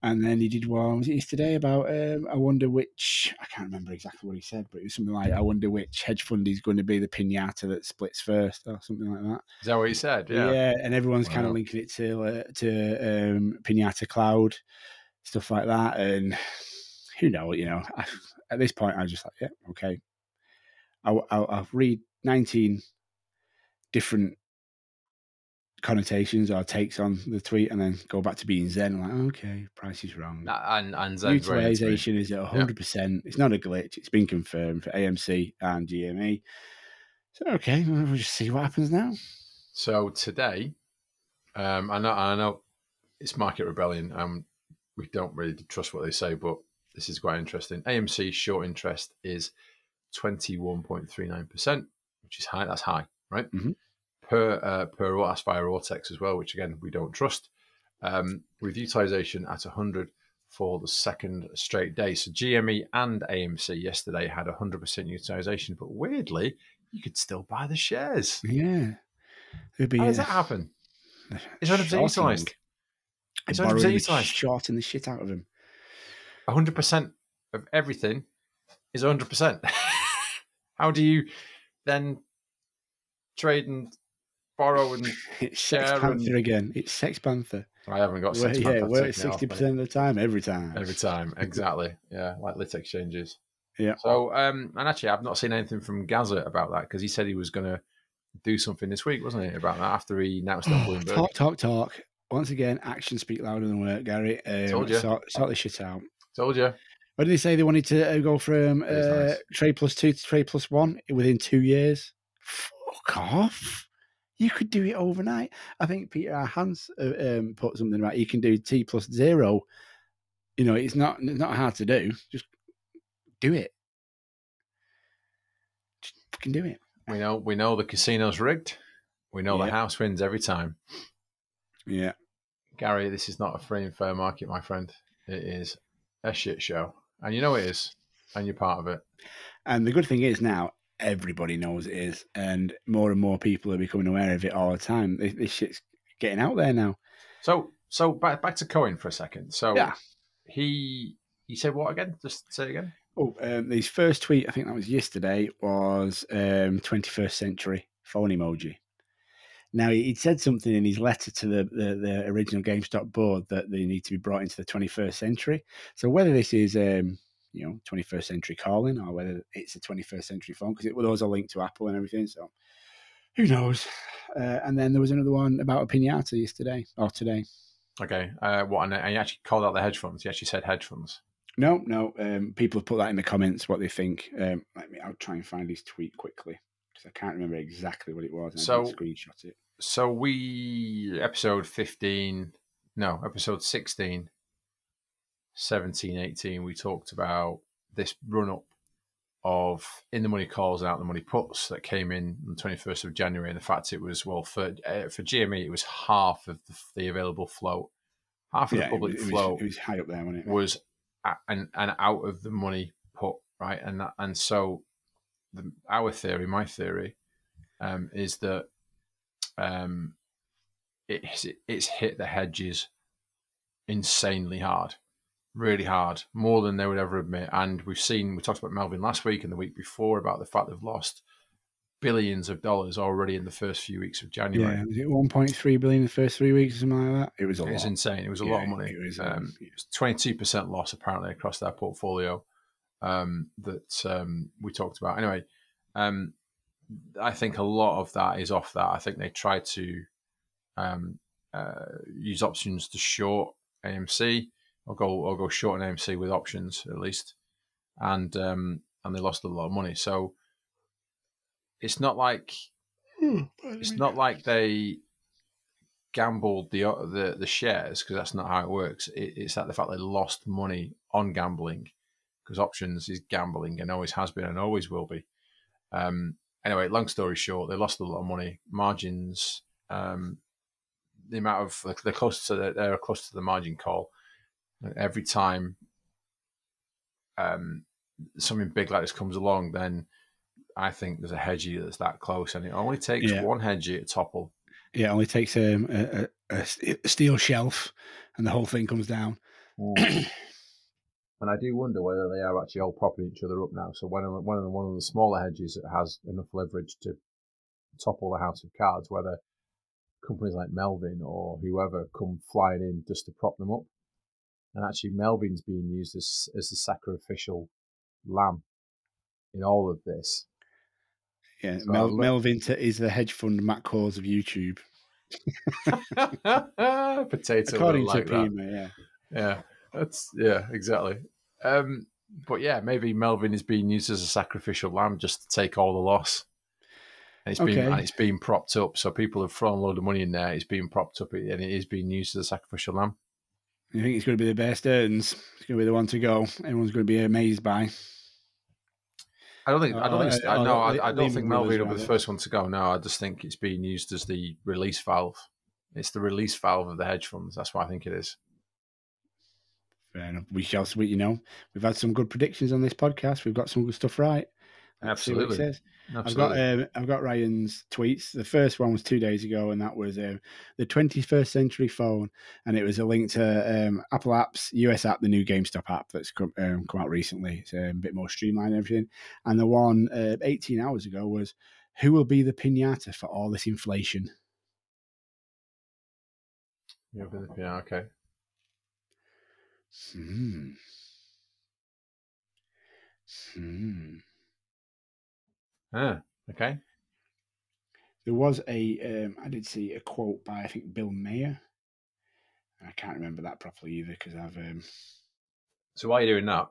And then he did one. Was it yesterday about? Um, I wonder which. I can't remember exactly what he said, but it was something like, "I wonder which hedge fund is going to be the pinata that splits first, or something like that. Is that what he said? Yeah, Yeah. and everyone's kind of linking it to uh, to um, Pinata Cloud, stuff like that. And who knows, you know, I, at this point, I was just like, yeah, okay. I'll, I'll, I'll read 19 different connotations or takes on the tweet and then go back to being zen. Like, okay, price is wrong. And and Zed's very into me. Utilization is at 100%. It's not a glitch. It's been confirmed for AMC and GME. So, okay, we'll just see what happens now. So today, um, I know I know it's market rebellion, and we don't really trust what they say, but this is quite interesting. AMC short interest is twenty one point three nine percent, which is high. That's high, right? Mhm. Per uh, per Aspire Ortex as well, which again we don't trust. Um, with utilization at hundred for the second straight day. So GME and AMC yesterday had 100% utilization, but weirdly, you could still buy the shares. Yeah. It'd be How does uh, that happen? <laughs> It's 100% shorting. utilized. It's borrowing 100% and utilized. Shorting the shit out of him. 100% of everything is 100%. <laughs> How do you then trade and borrow and <laughs> It's Sex Panther and- again. It's Sex Panther. I haven't got Where, six yeah, we're I've at taken it off, sixty percent of the time every time. every time. Exactly. Yeah, like lit exchanges. Yeah. So, um, and actually, I've not seen anything from Gaza about that because he said he was going to do something this week, wasn't he, about that after he announced <sighs> Bloomberg. talk, talk, talk. Once again, actions speak louder than words, Gary. Um, Told you. Sort, sort this shit out. Told you. What did they say? They wanted to uh, go from That uh, nice. trade plus two to trade plus one within two years. Fuck off. You could do it overnight. I think Peter R. Hans uh, um, put something about you can do T plus zero. You know, it's not it's not hard to do. Just do it. Just fucking do it. We know. We know the casino's rigged. We know Yeah. the house wins every time. Yeah. Gary, this is not a free and fair market, my friend. It is a shit show, and you know it is, and you're part of it. And the good thing is now everybody knows it is, and more and more people are becoming aware of it all the time. This, this shit's getting out there now. So, so back back to Cohen for a second. So, Yeah. he he said what again? Just say again. Oh, um, his first tweet, I think that was yesterday, was um, 21st century phone emoji. Now, he- he'd said something in his letter to the, the, the original GameStop board that they need to be brought into the 21st century. So, whether this is, um, you know, 21st century calling or whether it's a 21st century phone, because well, those are linked to Apple and everything. So, who knows? Uh, and then there was another one about a pinata yesterday or today. Okay. Uh, what? And he actually called out the hedge funds. He actually said hedge funds. No, no. Um, people have put that in the comments what they think. Um, let me. I'll try and find his tweet quickly because I can't remember exactly what it was. And So- screenshot it. So we episode 15, no, episode 16, 17, 18, we talked about this run up of in the money calls and out the money puts that came in on the 21st of January. And the fact it was, well, for uh, for GME, it was half of the, the available float, half of Yeah, the it public was, float was, it was high up there, wasn't it? was a- an, an out of the money put, right? And that, and so the, our theory, my theory, um, is that um, it's it's hit the hedges insanely hard, really hard, more than they would ever admit. And we've seen we talked about Melvin last week and the week before about the fact they've lost billions of dollars already in the first few weeks of January. Yeah, was it 1.3 billion in the first three weeks or something like that? It was a It's lot. insane. It was a Yeah, lot of money. it was, um, it was twenty-two percent loss apparently across their portfolio um, that um, we talked about. Anyway, um, I think a lot of that is off that. I think they tried to um, uh, use options to short AMC or go or go short an AMC with options at least, and um, and they lost a lot of money. So it's not like it's not like they gambled the the, the shares because that's not how it works. It, it's that the fact they lost money on gambling because options is gambling and always has been and always will be. Um, anyway, long story short, they lost a lot of money. Margins, um, the amount of like, they're close to the, they're close to the margin call. Every time um, something big like this comes along, then I think there's a hedgie that's that close, and it only takes Yeah. one hedgie to topple. Yeah, it only takes um, a, a, a steel shelf and the whole thing comes down. <clears throat> And I do wonder whether they are actually all propping each other up now. So of one of the, one of the smaller hedges that has enough leverage to topple the house of cards, whether companies like Melvin or whoever come flying in just to prop them up. And actually, Melvin's being used as as the sacrificial lamb in all of this. Yeah, So Mel, Melvin is the hedge fund Matt Kohrs of YouTube, <laughs> Potato, according like to. Pima. Yeah, Yeah, that's yeah, exactly. Um, but yeah, maybe Melvin is being used as a sacrificial lamb just to take all the loss. And it's been Okay. and it's being propped up, so people have thrown a load of money in there. It's being propped up, and it is being used as a sacrificial lamb. You think it's going to be the best earns? It's going to be the one to go. Everyone's going to be amazed by. I don't think. I don't think. uh, no, I, I don't think Melvin will be the first one to go. No, I just think it's being used as the release valve. It's the release valve of the hedge funds. That's what I think it is. Fair enough. We shall see. You know, we've had some good predictions on this podcast. We've got some good stuff right. Let's see what it Absolutely. says. Absolutely. I've got um, I've got Ryan's tweets. The first one was two days ago, and that was um, the 21st century phone, and it was a link to um, Apple Apps US app, the new GameStop app that's come, um, come out recently. It's um, a bit more streamlined and everything. And the one uh, 18 hours ago was who will be the pinata for all this inflation? Yeah, yeah, okay. Hmm. Hmm. Ah, okay. There was a um, I did see a quote by I think Bill Maher. I can't remember that properly either because I've um, So while you're doing that,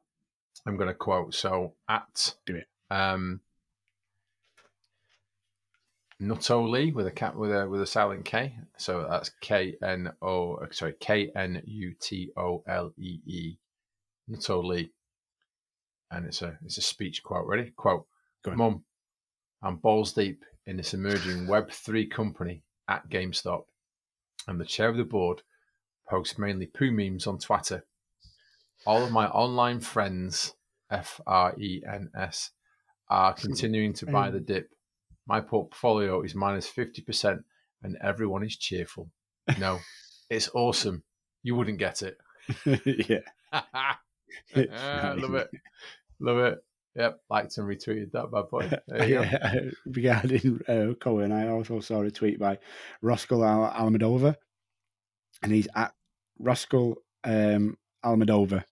I'm going to quote. So at Do it. Um, Nutoli with a cap with a with a silent K. So that's K N O. Sorry, K N U T O L E E. Nutoli. And it's a it's a speech quote. Ready? Quote. Go on. Mum, I'm balls deep in this emerging Web three company at GameStop. I'm the chair of the board. Post mainly poo memes on Twitter. All of my online friends, F R E N S, are continuing to buy the dip. My portfolio is minus 50% and everyone is cheerful. No, <laughs> it's awesome. You wouldn't get it. <laughs> yeah, <laughs> Ah, love it. Love it. Yep, liked and retweeted that bad boy. <laughs> There you go. yeah. <laughs> Regarding uh, Cohen, I also saw a tweet by Roscoe Al- Almadova, and he's at Roscoe um, Almadova,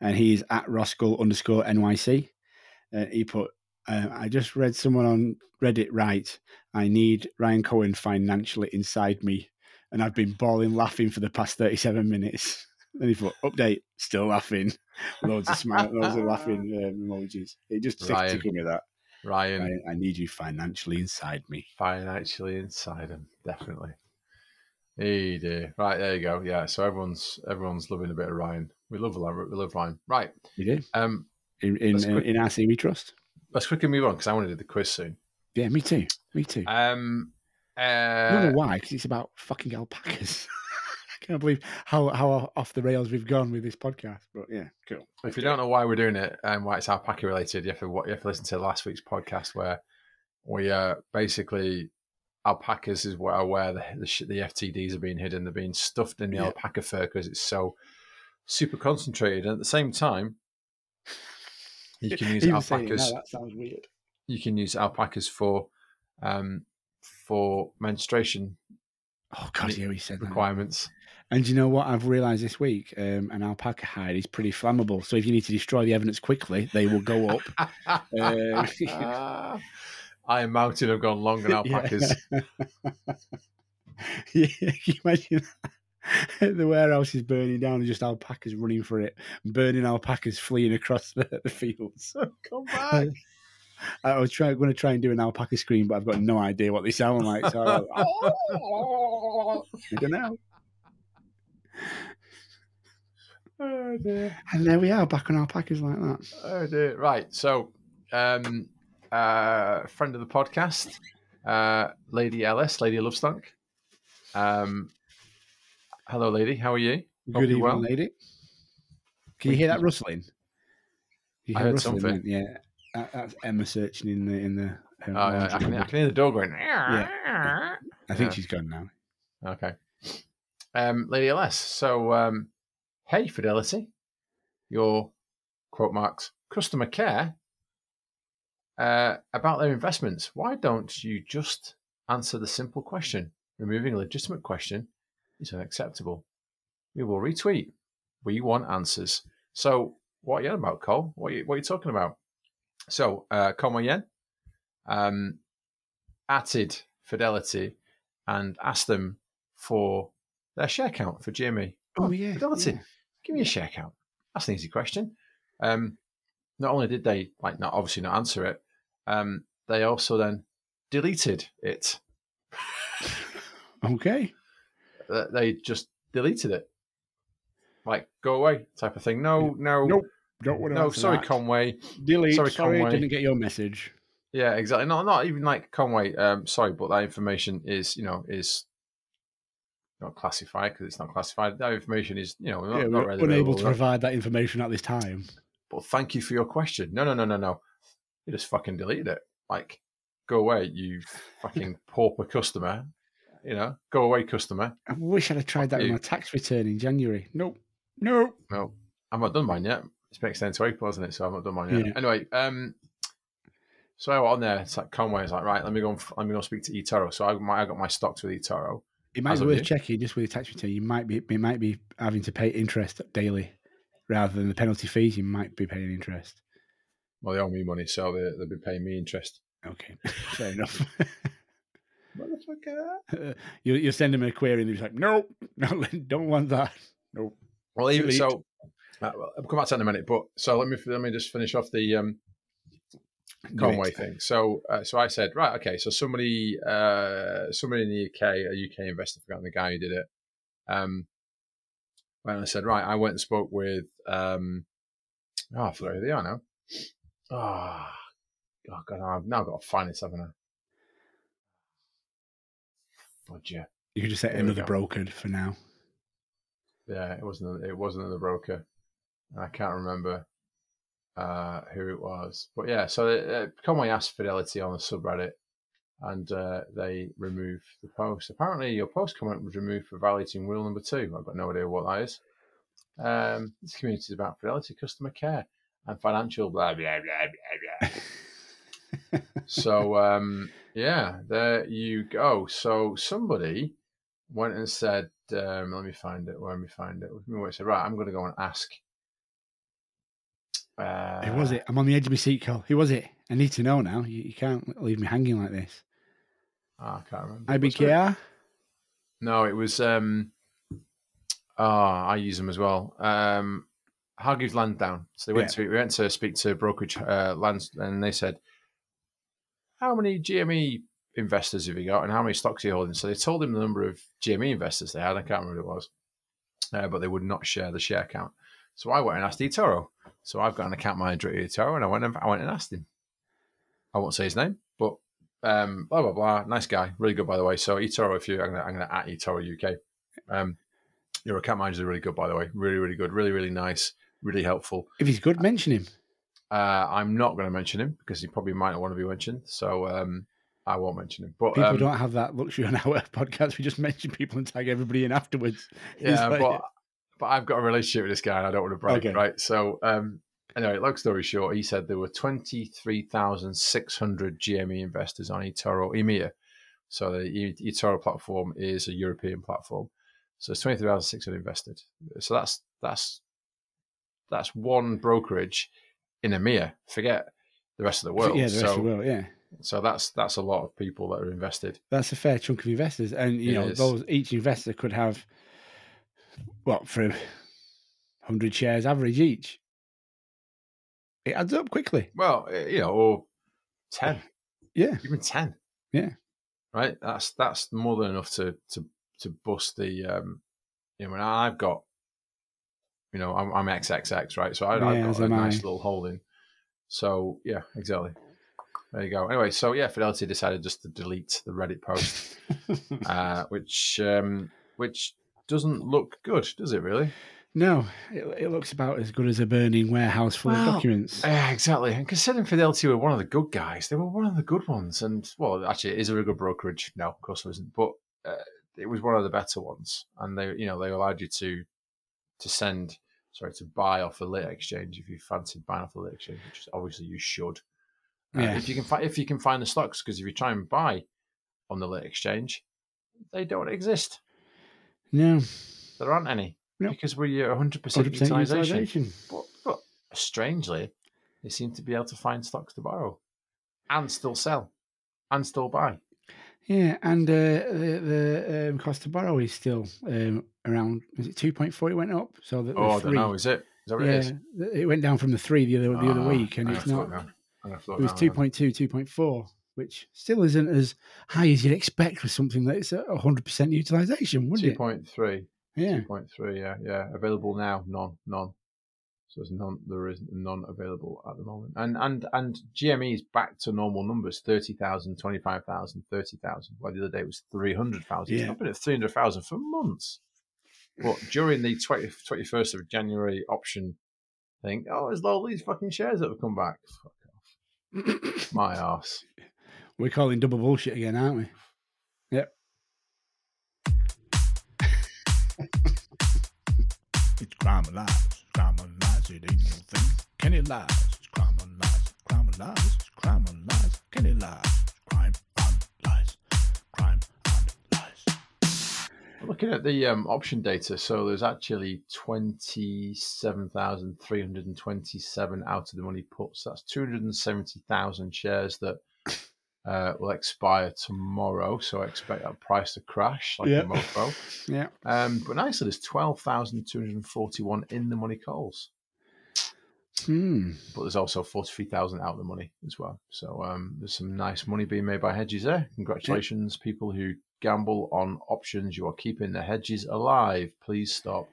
and he's at Roscoe underscore NYC. Uh, he put, uh, I just read someone on Reddit right. I need Ryan Cohen financially inside me, and I've been bawling laughing for the past thirty-seven minutes. Then he put update, still laughing, <laughs> loads of smile, loads of laughing <laughs> um, emojis. It just Ryan. tickled me that. Ryan, I, I need you financially inside me. financially inside him, definitely. Hey dear. Right, there you go. Yeah, so everyone's everyone's loving a bit of Ryan. We love Ryan. We love Ryan. Right. You do Um, in in, in, quick. in RC we trust. let's quickly move on because I want to do the quiz soon. Yeah, me too. Me too. Um, I don't uh, know why, because it's about fucking alpacas. <laughs> I can't believe how how off the rails we've gone with this podcast. But yeah, cool. if you don't know why we're doing it and why it's alpaca related, you have to you have to listen to last week's podcast where we uh basically alpacas is where where the the, the FTDs are being hidden. They're being stuffed in the Yeah. alpaca fur because it's so super concentrated. And at the same time, you can <laughs> use Even saying alpacas. that sounds weird. You can use alpacas for um for menstruation Oh god, yeah, we said that. requirements. And you know what I've realised this week? Um, an alpaca hide is pretty flammable. So if you need to destroy the evidence quickly, they will go up. <laughs> Uh, Iron Mountain have gone long on <laughs> alpacas. <laughs> yeah, can you imagine that? the warehouse is burning down and just alpacas running for it, burning alpacas fleeing across the, the fields. Come back. I was trying, going to try and do an alpaca scream, but I've got no idea what they sound like. So I, I don't know. Oh dear. And there we are, back on alpacas like that. Oh dear. Right. So, um, uh, friend of the podcast, uh, Lady Ellis, Lady Lovestock. Um, hello, lady. How are you? Good you're evening, well. lady. Can you hear that rustling? You I heard rustling, something. Yeah, that, that's Emma searching in the in the. um, Oh, yeah, I, can, I can hear the dog going. <laughs> I think yeah. she's gone now. Okay. Um, Lady LS. So, um, hey, Fidelity, your quote marks customer care uh, about their investments. Why don't you just answer the simple question? Removing a legitimate question is unacceptable. We will retweet. We want answers. So, what are you on about, Cole? What are you, what are you talking about? So, uh, Como Yen um, added Fidelity and asked them for their share count for GME. Oh, yeah, Fidelity, yeah. give me a share count. That's an easy question. Um, not only did they like not obviously not answer it, um, they also then deleted it. <laughs> Okay. They just deleted it, like go away type of thing. No, no, Nope. Don't want to no. Sorry, that. Conway. Delete. Sorry, Sorry, Conway. didn't get your message. Yeah, exactly. No, not even like Conway. Um, sorry, but that information is you know is not classified because it's not classified. That information is, you know, not, yeah, not we're unable to provide that information at this time. But thank you for your question. No, no, no, no, no. You just fucking deleted it. Like, go away, you <laughs> fucking pauper customer. You know, go away, customer. I wish I'd have tried that with you. my tax return in January. Nope. Nope. No, I've not done mine yet. It's been extended to April, isn't it? So I've not done mine yet. Yeah. Anyway, um, so I went on there. It's like Conway is like, right, let me go. And, f- let me go speak to eToro. So I, my, I got my stocks with eToro. It might be worth you. checking just with the tax return. You might be it might be having to pay interest daily rather than the penalty fees. You might be paying interest. Well, they owe me money, so they, they'll be paying me interest. Okay, <laughs> fair enough. <laughs> Motherfucker. <laughs> you you send them a query and they're like, nope, no, don't want that. Nope. Well, even Delete. so, uh, well, I'll come back to that in a minute. But so let me let me just finish off the um, Conway it. thing. So, uh, so I said, right, okay. So somebody, uh, somebody in the UK, a UK investor, forgotten the guy who did it. Um, and I said, right, I went and spoke with, um, oh, I forgot who they are now. Oh, oh God, I've now got to find this, haven't I? You could just say There another go. brokered for now. Yeah, it wasn't. It wasn't the broker. I can't remember uh, who it was, but yeah. So uh, Conway asked Fidelity on the subreddit, and uh, they removed the post. Apparently, your post comment was removed for violating rule number two. I've got no idea what that is. Um, this community is about fidelity, customer care, and financial blah blah blah blah blah. so um, yeah, there you go. So somebody went and said, um, "Let me find it. Let me find it." Let me said, "Right, I'm going to go and ask." Uh, Who was it? I'm on the edge of my seat, Cole. Who was it? I need to know now. You, you can't leave me hanging like this. ah, I can't remember. IBKR? No, it was. um Ah, I use them as well. Um Hargreaves Lansdown. So they went to we went to speak to brokerage uh, lands, and they said, "How many GME investors have you got, and how many stocks are you holding?" So they told him the number of GME investors they had. I can't remember what it was, uh, but they would not share the share count. So I went and asked eToro. So I've got an account manager at eToro, and I went and I went and asked him. I won't say his name, but um, blah blah blah. Nice guy, really good by the way. So eToro, if you, I'm gonna, I'm gonna at eToro UK. Um, your account manager is really good by the way, really really good, really really nice, really helpful. If he's good, mention him. Uh, I'm not going to mention him because he probably might not want to be mentioned, so um, I won't mention him. But People um, don't have that luxury on our <laughs> podcast. We just mention people and tag everybody in afterwards. Yeah, like- but but I've got a relationship with this guy and I don't want to brag, Okay. right? So um, anyway, long story short, he said there were twenty three thousand six hundred GME investors on eToro EMEA. So the E- eToro platform is a European platform. So it's twenty three thousand six hundred invested. So that's that's that's one brokerage in EMEA. Forget the rest of the world. yeah, the rest so, of the world, yeah. so that's that's a lot of people that are invested. That's a fair chunk of investors. And, you It know, is. those each investor could have, what, for 100 shares average each. It adds up quickly. Well, you know, or ten. Yeah. even ten. Yeah. right. That's that's more than enough to to to bust the. Um, you know, and I've got, you know, I'm, I'm XXX, right? So I, Yeah, as got a nice I. little holding. So yeah, exactly. There you go. Anyway, so yeah, Fidelity decided just to delete the Reddit post, <laughs> uh, which um, which doesn't look good, does it? Really? no, it, it looks about as good as a burning warehouse full Well, of documents. Yeah, exactly. And considering Fidelity were one of the good guys, they were one of the good ones. And well, actually, is there a good brokerage? No, of course there isn't. But uh, it was one of the better ones, and they, you know, they allowed you to to send, sorry, to buy off the lit exchange if you fancied buying off the lit exchange, which is obviously you should. Uh, Yeah. If you can find if you can find the stocks, because if you try and buy on the lit exchange, they don't exist. No, There aren't any No. because we're 100% 100% utilization. utilization. But, but strangely, they seem to be able to find stocks to borrow and still sell and still buy. Yeah, and uh, the, the um, cost to borrow is still um, around, is it 2.4 it went up? So the, the Oh, I don't know. Is it? Is that what yeah, it is? it went down from the three the other, the other Ah, week, and it's not. float now. I'm gonna float It was now, two then. point two, two point four, which still isn't as high as you'd expect for something that's at hundred percent utilization, would it? 2.3. Yeah. 2.3, yeah, yeah. Available now, none, none. So there's none. There is none available at the moment. And and and GME is back to normal numbers: 30,000, 25,000, 30,000. Well, the other day it was three hundred thousand. It's Yeah. not been at three hundred thousand for months. But during the 20, 21st of January option thing, oh, there's all these fucking shares that have come back. Fuck off. <coughs> My arse. We're calling double bullshit again, aren't we? Yep. It's crime and lies. Crime and lies. It ain't no thing. Kenny lies. It's crime and lies. Crime and lies. It's crime and lies. Kenny lies. Crime and lies. Crime and lies. Looking at the um, option data, so there's actually 27,327 out of the money puts. That's 270,000 shares that uh, will expire tomorrow. So I expect that price to crash like Yeah. a mofo. <laughs> Yeah. Um, but nicely, there's 12,241 in the money calls. Hmm. But there's also 43,000 out of the money as well. So um, there's some nice money being made by hedges there. Congratulations, people who gamble on options. You are keeping the hedges alive. Please stop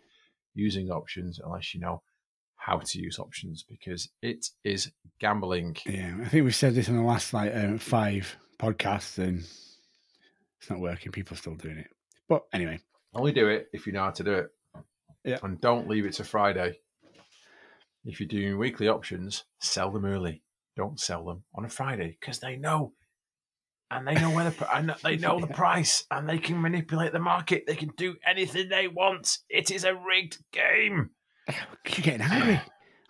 using options unless you know how to use options because it is gambling. Yeah. I think we've said this in the last like um, five podcasts, and it's not working. People are still doing it. But anyway, Only do it if you know how to do it. Yeah. And don't leave it to Friday. If you're doing weekly options, sell them early. Don't sell them on a Friday because they know. And they know where the and they know the <laughs> price and they can manipulate the market. They can do anything they want. It is a rigged game. <laughs> you're getting angry.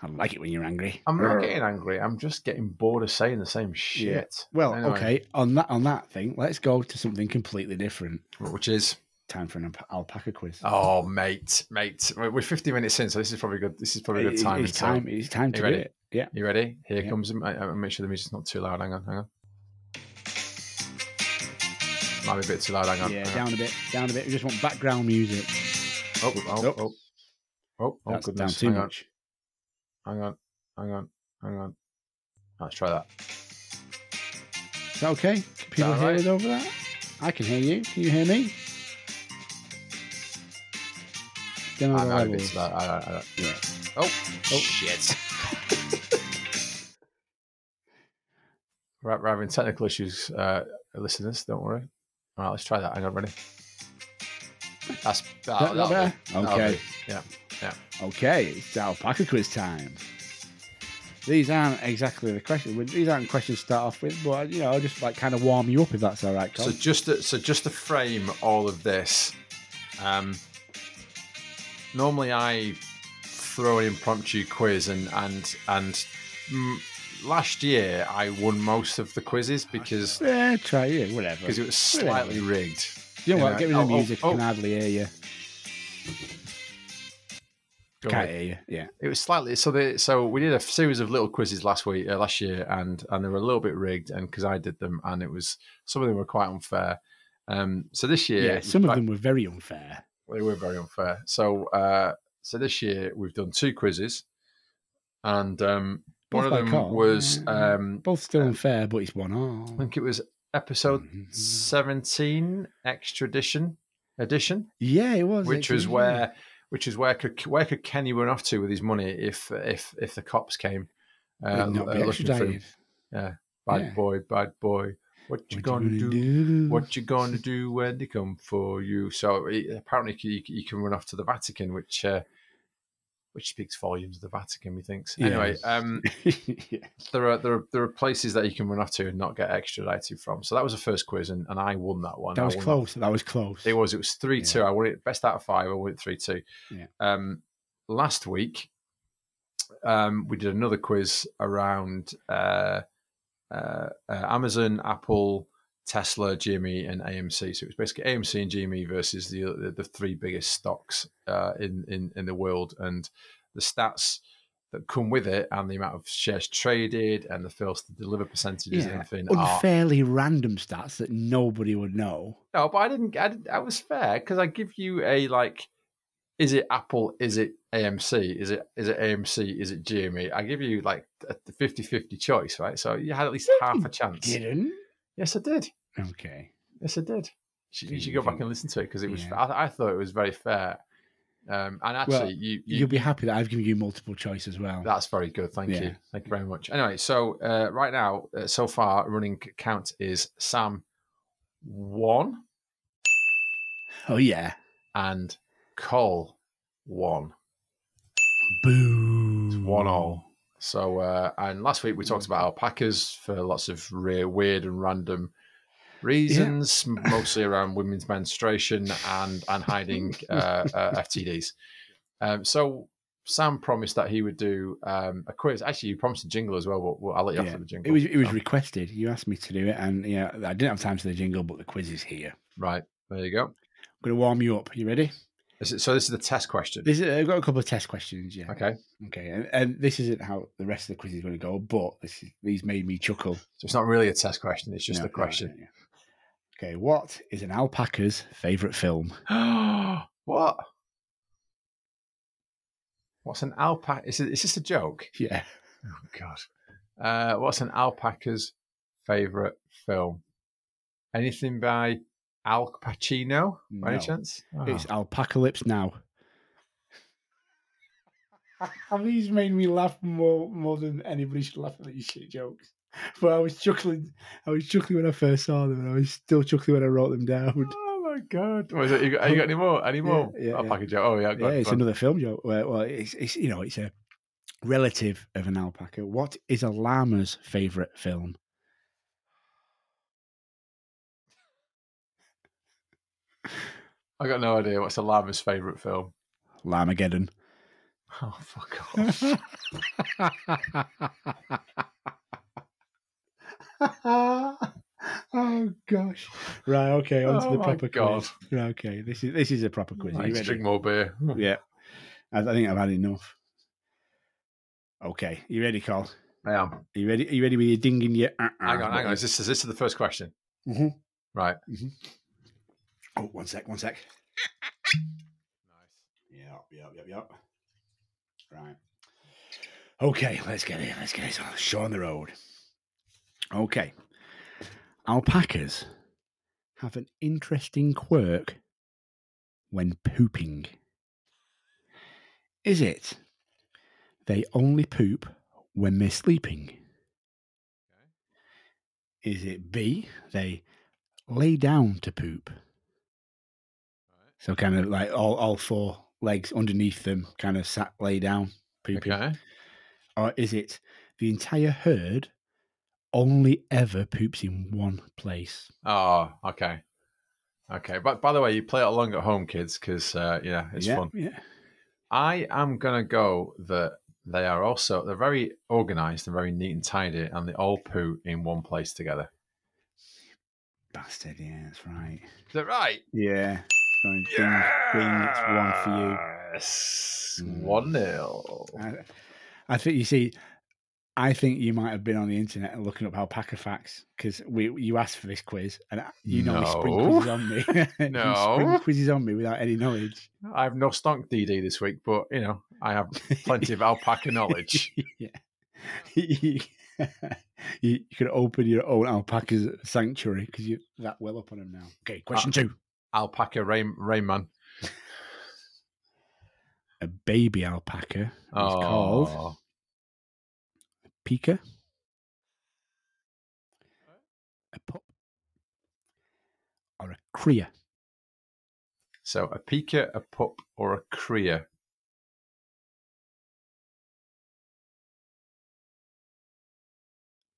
I like it when you're angry. I'm not getting angry. I'm just getting bored of saying the same shit. Well, Anyway, okay. On that on that thing, let's go to something completely different. Which is Time for an alpaca quiz. oh mate, mate. We're we're 50 minutes in, so this is probably good. This is probably good time. timing. It's So- time. It's time to you do ready? it. Yeah. You ready? Here Yeah. comes. I, I'll make sure the music's not too loud. Hang on, hang on. Might be a bit too loud. Hang on. Yeah. hang on. Down a bit. Down a bit. We just want background music. Oh, oh, Nope. oh, oh, oh, That's goodness. too hang much. hang on, hang on, hang on. Let's try that. Is that okay? Can people that hear right? us over that? I can hear you. Can you hear me? I the know a bit levels. I, I, I, Yeah. oh, oh, shit. <laughs> We're, we're having technical issues, uh, listeners. Don't worry. All right, let's try that. Hang on, ready? That's that, That- that do. That'll Okay. Yeah, yeah. Okay, it's alpaca quiz time. These aren't exactly the questions. These aren't questions to start off with, but you know, I'll just like kind of warm you up if that's all right. So just to, so just to frame all of this, um, normally I throw an impromptu quiz and and and mm, last year I won most of the quizzes because yeah, try it, whatever. because it was Whatever. slightly rigged. you know what? Get rid of the oh, oh, music. I can oh. hardly hear you. Go Can't ahead. hear you. Yeah. It was slightly so. The, so we did a series of little quizzes last week, uh, last year, and and they were a little bit rigged, and because I did them, and it was some of them were quite unfair. Um, so this year, Yeah. Some of like- them were very unfair. they were very unfair. So uh, so this year we've done two quizzes, and um, one of them Cole. was um, Both still uh, unfair, but it's one all. I think it was episode Mhm. seventeen extradition edition, Yeah, it was. which was where which is where could where could Kenny run off to with his money if if if the cops came yeah. uh, Would not be uh, looking for him? extradited. Bad Yeah. boy, bad boy. What you What gonna gonna do? What you gonna do when they come for you? So he, apparently you, you can run off to the Vatican, which uh, which speaks volumes of the Vatican, methinks. Yeah. Anyway, um, <laughs> yeah. there are there are there are places that you can run off to and not get extradited from. So that was the first quiz, and, and I won that one. That was close. That was close. It was it was three two. I won it best out of five. I won it three two. Yeah. Um, last week, um, we did another quiz around uh, uh, uh, Amazon, Apple, Tesla, GME, and AMC. So it was basically AMC and GME versus the the, the three biggest stocks uh, in, in in the world, and the stats that come with it, and the amount of shares traded, and the fails to deliver percentages and Yeah. everything. Are, Unfairly random stats that nobody would know. no, but I didn't. I, didn't, I was fair because I give you a like. Is it Apple? Is it AMC? Is it is it AMC? Is it GME? I give you like a 50-50 choice, right? So you had at least half a chance. Didn't? Yes, I did. Okay. Yes, I did. You should, you You should go back and listen to it because it was. Yeah. I, I thought it was very fair. Um, and actually, Well, you, you You'll be happy that I've given you multiple choice as well. That's very good. Thank Yeah. you. Thank you very much. Anyway, so uh, right now, uh, so far, running count is Sam one oh yeah. and Cole one. Boo. One all. So, uh, and last week we talked about alpacas for lots of re- weird and random reasons, m- mostly around women's menstruation and and hiding <laughs> uh, uh, FTDs. Um, so. Sam promised that he would do um, a quiz. Actually, you promised a jingle as well. But, well I'll let you Yeah. the jingle. It was it was So- requested. You asked me to do it, and yeah, I didn't have time for the jingle, but the quiz is here. Right. There you go. I'm going to warm you up. You ready? Is it, so this is the test question. This is, I've got a couple of test questions. Yeah. Okay. Okay. And, and this isn't how the rest of the quiz is going to go, but this is, these made me chuckle. So it's not really a test question. It's just No, a question. no, yeah. Okay. What is an alpaca's favorite film? <gasps> what? What's an alpaca? Is, it, is this a joke? Yeah. Oh, God. Uh, what's an alpaca's favorite film? Anything by Al Pacino, by any chance? Oh. It's Alpacalypse Now. <laughs> Have these made me laugh more more than anybody should laugh at these shit jokes? <laughs> But I was chuckling. I was chuckling when I first saw them, and I was still chuckling when I wrote them down. <laughs> Oh my god! What is it? You got, you got any um, more? Any more? yeah, oh, yeah. alpaca joke? Oh yeah, go yeah, on, it's go on. another film joke. Where, well, it's, it's you know it's a relative of an alpaca. What is a llama's favorite film? I got no idea. What's a llama's favorite film? Llamageddon. Oh fuck off! <laughs> <laughs> oh gosh! Right, okay, on to Oh the my proper God. quiz. Right, okay, this is this is a proper quiz. Are you Let's ready? drink more beer. <laughs> Yeah, I, I think I've had enough. Okay, you ready, Carl? I am. Are you ready? Are you ready with your ding in your? Uh, Hang on, hang on. Is this, is this the first question? Mhm. Right. Oh, one sec, one sec. Nice. Yep, yep, yep, yep. Right. Okay, let's get it. Let's get it on show on the road. Okay. Alpacas have an interesting quirk when pooping. Is it they only poop when they're sleeping? Is it B, they lay down to poop? So kind of like all, all four legs underneath them kind of sat lay down pooping. Okay. Or is it the entire herd only ever poops in one place? Oh, okay. Okay. But by the way, you play it along at home, kids, because uh, yeah, it's yeah, fun. Yeah. I am gonna go that they are also they're very organized and very neat and tidy, and they all poo in one place together. Bastard, yeah, that's right. Is that right? Yeah. Going ding, ding, it's one for Yes. Mm. One nil. I, I think you see, I think you might have been on the internet and looking up alpaca facts because we you asked for this quiz and you know spring quizzes on me. <laughs> No. spring quizzes on me without any knowledge. I have no stonk DD this week, but you know I have plenty of alpaca knowledge. <laughs> yeah. <laughs> you, you could open your own alpaca's sanctuary because you're that well up on them now. Okay, question uh, two. Alpaca rain rain man. A baby alpaca is called Oh, Pika. A pup. Or a cria. so a pika, a pup, or a cria.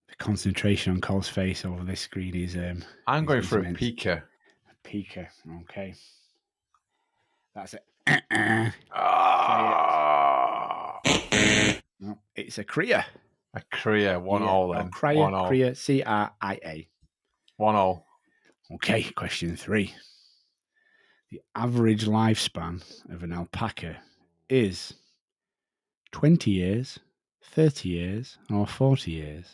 The concentration on Cole's face over this screen is um I'm It's- going for a immense. pika. Pika. Okay. That's it. Uh-uh. Ah, No, it's a cria. A cria. One Yeah, all or then. Cria, one all. cria, C R I A. One all. Okay, question three. The average lifespan of an alpaca is 20 years, 30 years, or 40 years.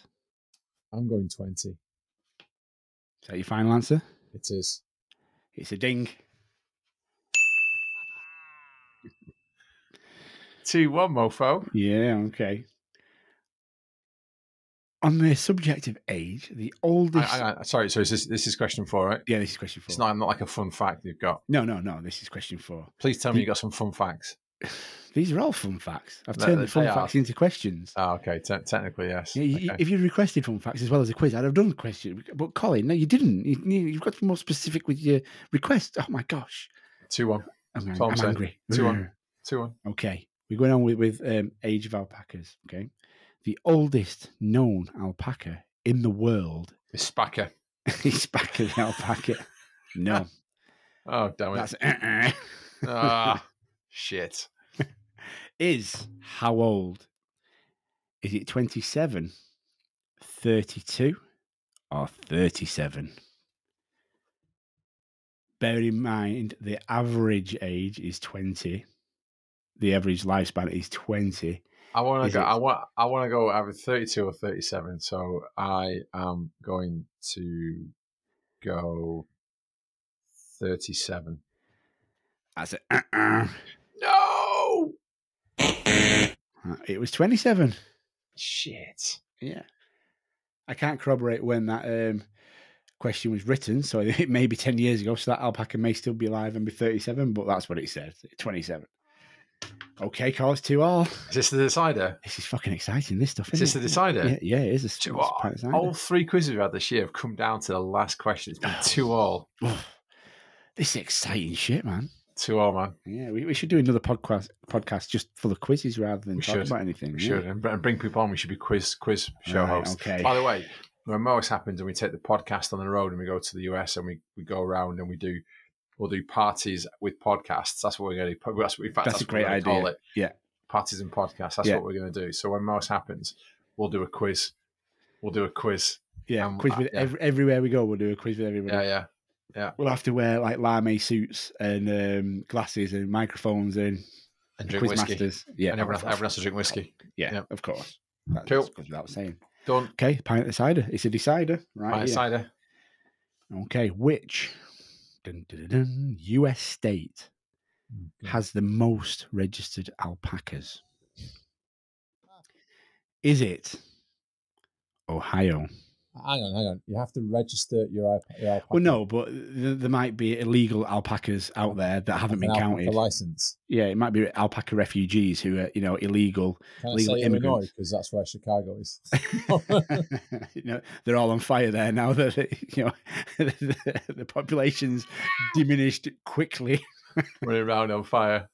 I'm going twenty. Is that your final answer? It is. It's a ding. Two one, mofo. Yeah, okay. On the subject of age, the oldest. I, I- sorry, so is this this is question four, right? yeah, this is question four. It's not not like a fun fact you've got. No, no, no. This is question four. Please tell me you got some fun facts. <sighs> These are all fun facts. I've No, turned the fun they are. facts into questions. Oh, okay. Te- technically, yes. Yeah, you- Okay. If you requested fun facts as well as a quiz, I'd have done the question. But Colin, no, you didn't. You, you- you've got to be more specific with your request. Oh my gosh, Two one. I'm, I'm I'm angry. Two one. <laughs> Two one. Okay, we're going on with with um, age of alpacas. Okay, the oldest known alpaca in the world <laughs> It's Spacker. is back the alpaca. No, <laughs> Oh, damn it. that's uh-uh. ah, <laughs> shit. is how old? Is it 27, 32, or 37? Bear in mind the average age is 20. The average lifespan is 20. I want to go. it- I want. I want to go either thirty-two or thirty-seven. So I am going to go thirty-seven. That's it. Uh-uh. No. Uh, It was 27. Shit. Yeah. I can't corroborate when that um, question was written, so <laughs> it may be 10 years ago, so that alpaca may still be alive and be 37, but that's what it said 27. Okay, calls two all. Is this the decider? This is fucking exciting, this stuff. Is this isn't the decider? Yeah, yeah, it is. A, Two all. decider. All three quizzes we've had this year have come down to the last question. It's been <sighs> two all. This is exciting shit, man. Two all, man. Yeah, we, we should do another podcast podcast just full of quizzes rather than We talk should. about anything. We yeah. should and and bring people on. We should be quiz quiz show Right, hosts. okay. By the way, when most happens and we take the podcast on the road and we go to the US and we, we go around and we do we'll do parties with podcasts. That's what we're going to do. That's in fact, That's that's, a great idea. Yeah. Parties and podcasts. That's Yeah. what we're going to do. So when most happens, we'll do a quiz. We'll do a quiz. Yeah, Um, quiz uh, with yeah. ev- everywhere we go. We'll do a quiz with everybody. Yeah, yeah. Yeah. We'll have to wear like lame suits and um, glasses and microphones and And drink quiz whiskey. masters. Yeah, and everyone, has, everyone has to drink whiskey. yeah, yeah. of course. That Cool. goes without saying. Done. Okay, pint of cider. It's a decider, right? Pint of cider. Okay, which dun, dun, dun, dun, U.S. state Mm, has the most registered alpacas? Is it Ohio? Hang on, hang on. You have to register your iPad. Your Well, no, but th- there might be illegal alpacas out there that haven't been counted. license. Yeah, it might be alpaca refugees who are, you know, illegal. Can I Legal say Illinois immigrants. because that's where Chicago is. <laughs> <laughs> you know, they're all on fire there now that <laughs> you know the, the population's diminished quickly. Running around on fire.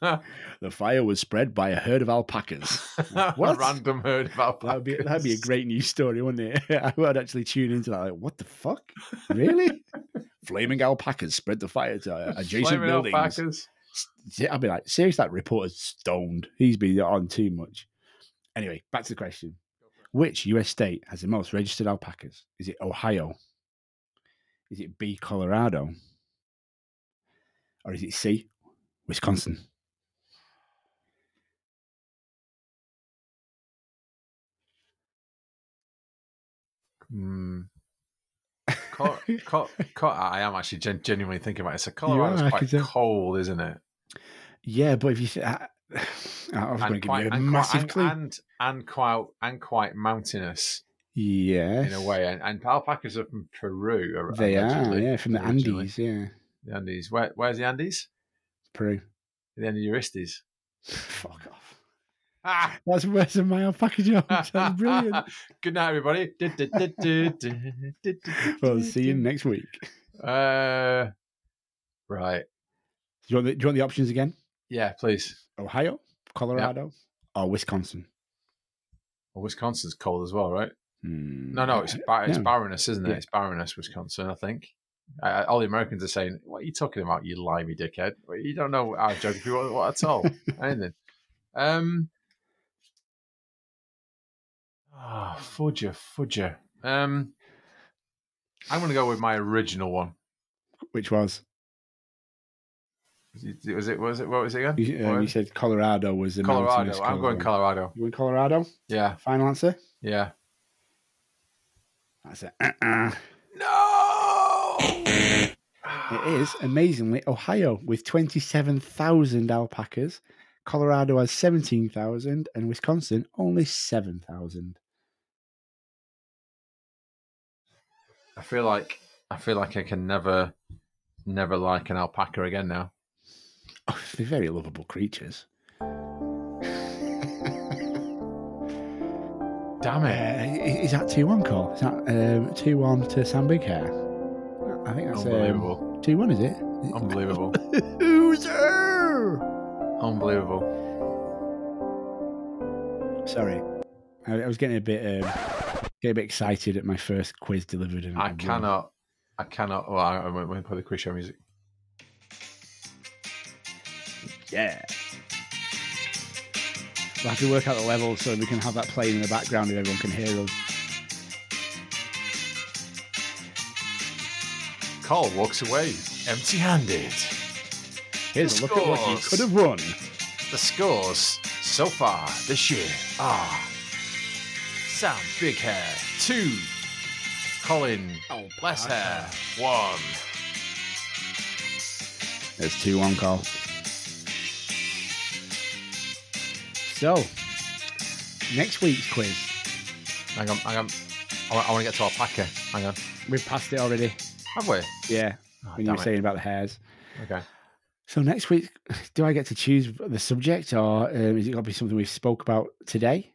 <laughs> The fire was spread by a herd of alpacas. <laughs> a What? random herd of alpacas. That'd be that'd be a great news story, wouldn't it? <laughs> I would actually tune into that. Like, what the fuck? Really? Flaming alpacas spread the fire to uh, adjacent Flaming buildings. alpacas. I'd be like, seriously, that reporter's stoned. He's been on too much. Anyway, back to the question. Which US state has the most registered alpacas? Is it Ohio? Is it B, Colorado? Or is it C, Wisconsin? Hmm. <laughs> Col- Col- I am actually gen- genuinely thinking about it. So Colorado's are, quite cold, isn't it? Yeah, but if you th- I, <sighs> I was going to give you a massive clue. and, and quite and quite mountainous yes, in a way. And, and alpacas are from Peru. They are, yeah, from the originally. Andes, yeah, The Andes. Where, where's the Andes? Peru. The end of Euristes. <laughs> Fuck off. <laughs> That's worse than my alpaca joke. That's brilliant. <laughs> Good night, everybody. well, see you next week. Uh, right. Do you want the, do you want the options again? Yeah, please. Ohio, Colorado, or Wisconsin? Well, Wisconsin's cold as well, right? Hmm, No, no, it's bar- it's no. Baroness, isn't it? Yeah. It's Baroness, Wisconsin, I think. Uh, all the Americans are saying, "What are you talking about, you limey dickhead? You don't know our geography what, what at all, <laughs> anything." Um. Ah, fudger, fudger. Um, I'm going to go with my original one. Which was Was it? Was it? Was it? What was it again? you, um, you said Colorado was the Colorado. mountainous I'm going Colorado. Colorado. You went Colorado? Yeah, Final answer? yeah. That's it. Uh-uh. No. It is amazingly Ohio with twenty-seven thousand alpacas. Colorado has 17,000 and Wisconsin only 7,000. I feel like I feel like I can never, never like an alpaca again now. <laughs> Oh, they're very lovable creatures. Damn Uh, it! i- is that 2 1 call? Is that um, 2 1 to Sam Big Hair? I think that's it. Unbelievable! 2 1, is it? Unbelievable! <laughs> Loser! Unbelievable! Sorry. I, I was getting a bit um, getting a bit excited at my first quiz delivered. And I won. cannot. I cannot. Well, I, I'm going to play the quiz show music. Yeah. We'll have to work out the level so we can have that playing in the background and everyone can hear us. Carl walks away empty-handed. Here's a look at what you could have won. The scores so far this year are Sam Big Hair two, Colin Oh, Less Hair one. There's two one call. So, next week's quiz. Hang on, hang on. I, want to get to alpaca. Hang on. We've passed it already. Have we? Yeah, Oh, when you damn were it. saying about the hairs. Okay. So next week, do I get to choose the subject, or um, is it going to be something we spoke about today?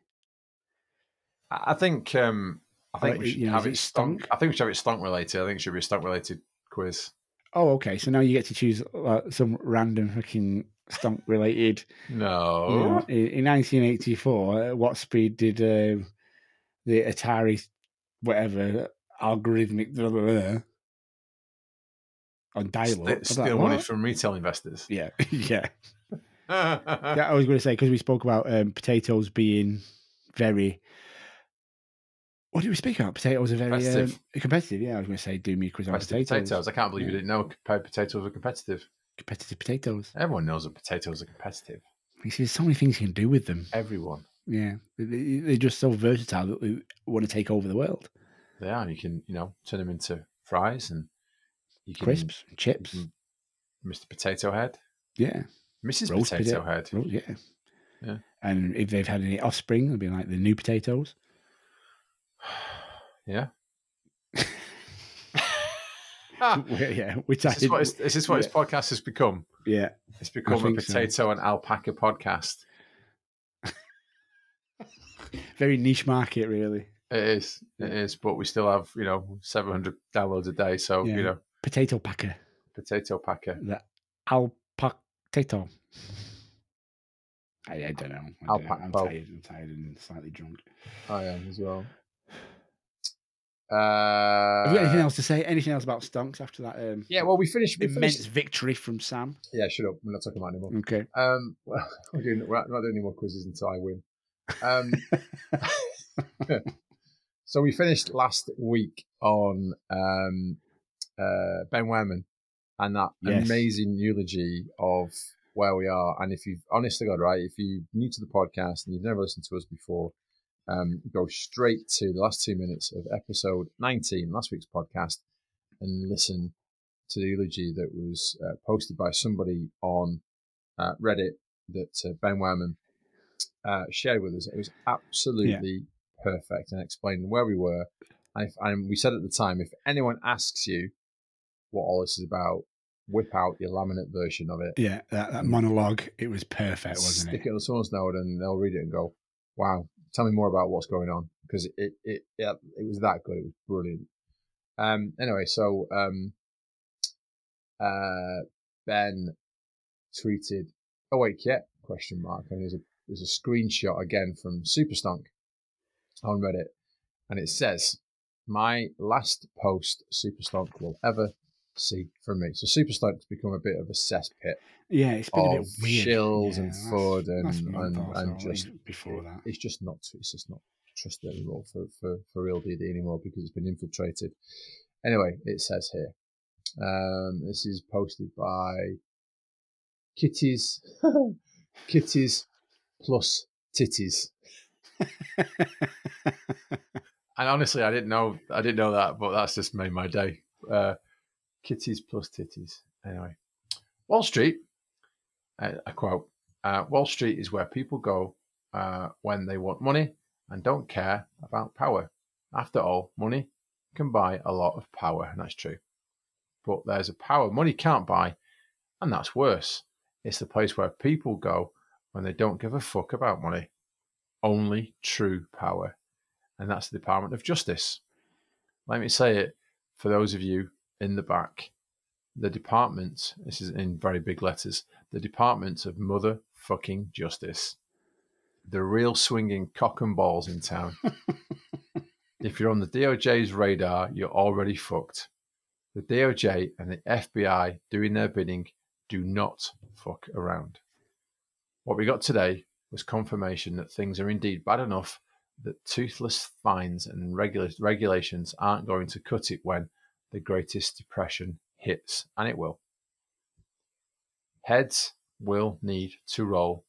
I think. Um, I think we should you know, have it stunk. stunk? I think we should have it stunk related. I think it should be a stunk related quiz. Oh, okay. So now you get to choose uh, some random fucking stunk related. No. you know, in, in 1984, at what speed did uh, the Atari, whatever algorithmic blah, blah, blah, on dial St- up? steal money from retail investors. Yeah, <laughs> yeah. yeah. <laughs> yeah. I was going to say because we spoke about um, potatoes being very. What did we speak about? Potatoes are very Competitive. Um, competitive. Yeah, I was going to say do me a quiz on potatoes. potatoes. I can't believe you didn't know potatoes were competitive. Competitive potatoes. Everyone knows that potatoes are competitive. You see, there's so many things you can do with them. Everyone. Yeah, They- they- they're just so versatile that they want to take over the world. They are. You can, you know, turn them into fries and you can Crisps, chips. you Mr. Potato Head, Yeah. Mrs. Roast Potato pota- Head. Oh, yeah. Yeah. And if they've had any offspring, it'll be like the new potatoes. <sighs> Yeah. <laughs> Ah, yeah, which is this what, is this what yeah. this podcast has become? yeah. It's become a think so. potato and alpaca podcast. <laughs> Very niche market, really. It is. It is. But we still have, you know, 700 downloads a day. So, Yeah. you know, Potato packer. potato packer. The alpacato. I, I don't know. I don't know. I'm tired. I'm tired and slightly drunk. I am as well. Have you got anything Uh, else to say? Anything else about stonks after that um, yeah, well, we finished. We immense finished victory from Sam? yeah, shut up. We're not talking about it anymore. Okay. Um, well, <laughs> we're, doing, we're not doing any more quizzes until I win. Um, <laughs> so we finished last week on um, uh, Ben Werman and that Yes. amazing eulogy of where we are. And if you've, honest to God, right, if you're new to the podcast and you've never listened to us before, um, go straight to the last two minutes of episode 19, last week's podcast, and listen to the eulogy that was uh, posted by somebody on uh, Reddit that uh, Ben Werman uh, shared with us. It was absolutely perfect and explained where we were. And, if, and we said at the time, if anyone asks you what all this is about, whip out your laminate version of it. Yeah, that, that monologue, it was perfect, wasn't stick it? Stick it on someone's note and they'll read it and go, "Wow, tell me more about what's going on," because it it it, it, was that good. It was brilliant. Um. Anyway, so um. Uh, Ben tweeted, "Oh wait, yeah?" Question mark. And there's a there's a screenshot again from Superstonk on Reddit, and it says, "My last post Superstonk will ever." See from me, so Superstonk's become a bit of a cesspit Yeah, it's been a bit of weird. shills Yeah, and that's- FUD and that's what I and, and just before that. it's just not it's just not trusted anymore for, for, for real DD anymore because it's been infiltrated. Anyway, it says here. Um, this is posted by Kitties <laughs> Kitties plus titties. <laughs> And honestly, I didn't know I didn't know that, but that's just made my day. Uh, kitties plus titties. Anyway, Wall Street. Uh, a quote: Uh, Wall Street is where people go uh, when they want money and don't care about power. After all, money can buy a lot of power, and that's true. But there's a power money can't buy, and that's worse. It's the place where people go when they don't give a fuck about money. Only true power, and that's the Department of Justice. Let me say it for those of you in the back. The department, this is in very big letters, the Department of Motherfucking Justice. The real swinging cock and balls in town. <laughs> if you're on the DOJ's radar, you're already fucked. The DOJ and the FBI doing their bidding do not fuck around. What we got today was confirmation that things are indeed bad enough that toothless fines and regula- regulations aren't going to cut it when the greatest depression hits, and it will. Heads will need to roll,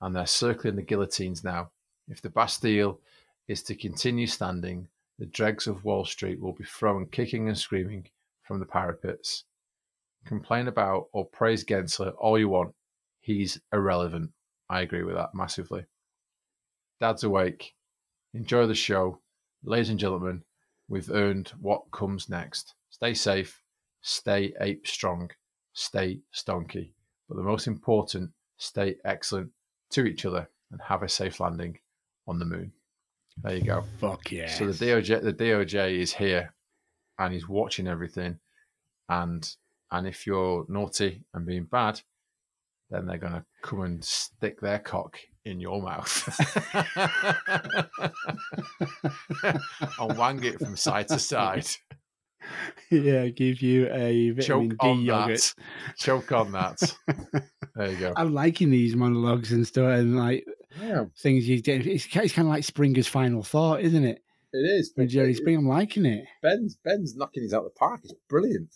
and they're circling the guillotines now. If the Bastille is to continue standing, the dregs of Wall Street will be thrown kicking and screaming from the parapets. Complain about or praise Gensler all you want. He's irrelevant. I agree with that massively. Dad's awake. Enjoy the show. Ladies and gentlemen, we've earned what comes next. Stay safe, stay ape strong, stay stonky. But the most important, stay excellent to each other and have a safe landing on the moon. There you go. Fuck yeah. So the DOJ, the DOJ is here, and he's watching everything, and and if you're naughty and being bad, then they're gonna come and stick their cock in your mouth <laughs> <laughs> and wang it from side to side. yeah, give you a vitamin Choke D on yogurt. that. Choke on that. <laughs> There you go. I'm liking these monologues and stuff, and like Yeah, things you get. It's, it's kind of like Springer's final thought, isn't it? it is. With Jerry Springer, I'm liking it. Ben's Ben's knocking these out of the park. It's brilliant.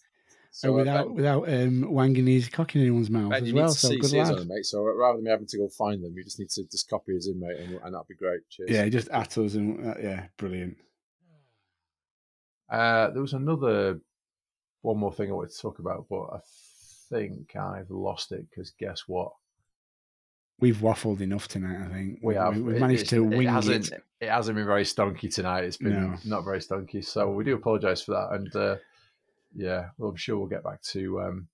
And without without um, wanging his cock in anyone's mouth as well. So good lad. them, mate. So rather than me having to go find them, you just need to just copy his in, mate, and, and that'd be great. Cheers. Yeah, just at us and uh, yeah, brilliant. Uh, there was another one more thing I wanted to talk about, but I think I've lost it because guess what? We've waffled enough tonight. I think We have. We've managed it's- to it wing hasn't, it. It hasn't been very stonky tonight. It's been No. not very stonky, so we do apologise for that. And uh, yeah, well, I'm sure we'll get back to. Um,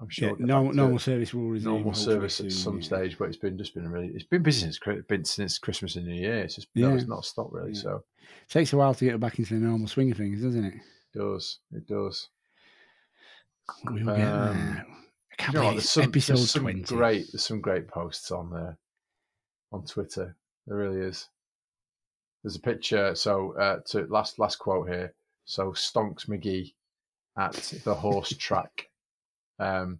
I'm sure Yeah, we'll no, normal service will resume. normal service at some yeah. stage, but it's been just been really it's been busy since been since Christmas and New Year. It's just no, Yeah. it's not stopped really. Yeah. So Takes a while to get back into the normal swing of things, doesn't it? it does it does. We will get Um, there. I can't You know what, there's some, episode there's some twenty. great there's some great posts on there on Twitter. There really is. There's a picture. So uh, to last last quote here. So Stonks McGee at the horse <laughs> track, um,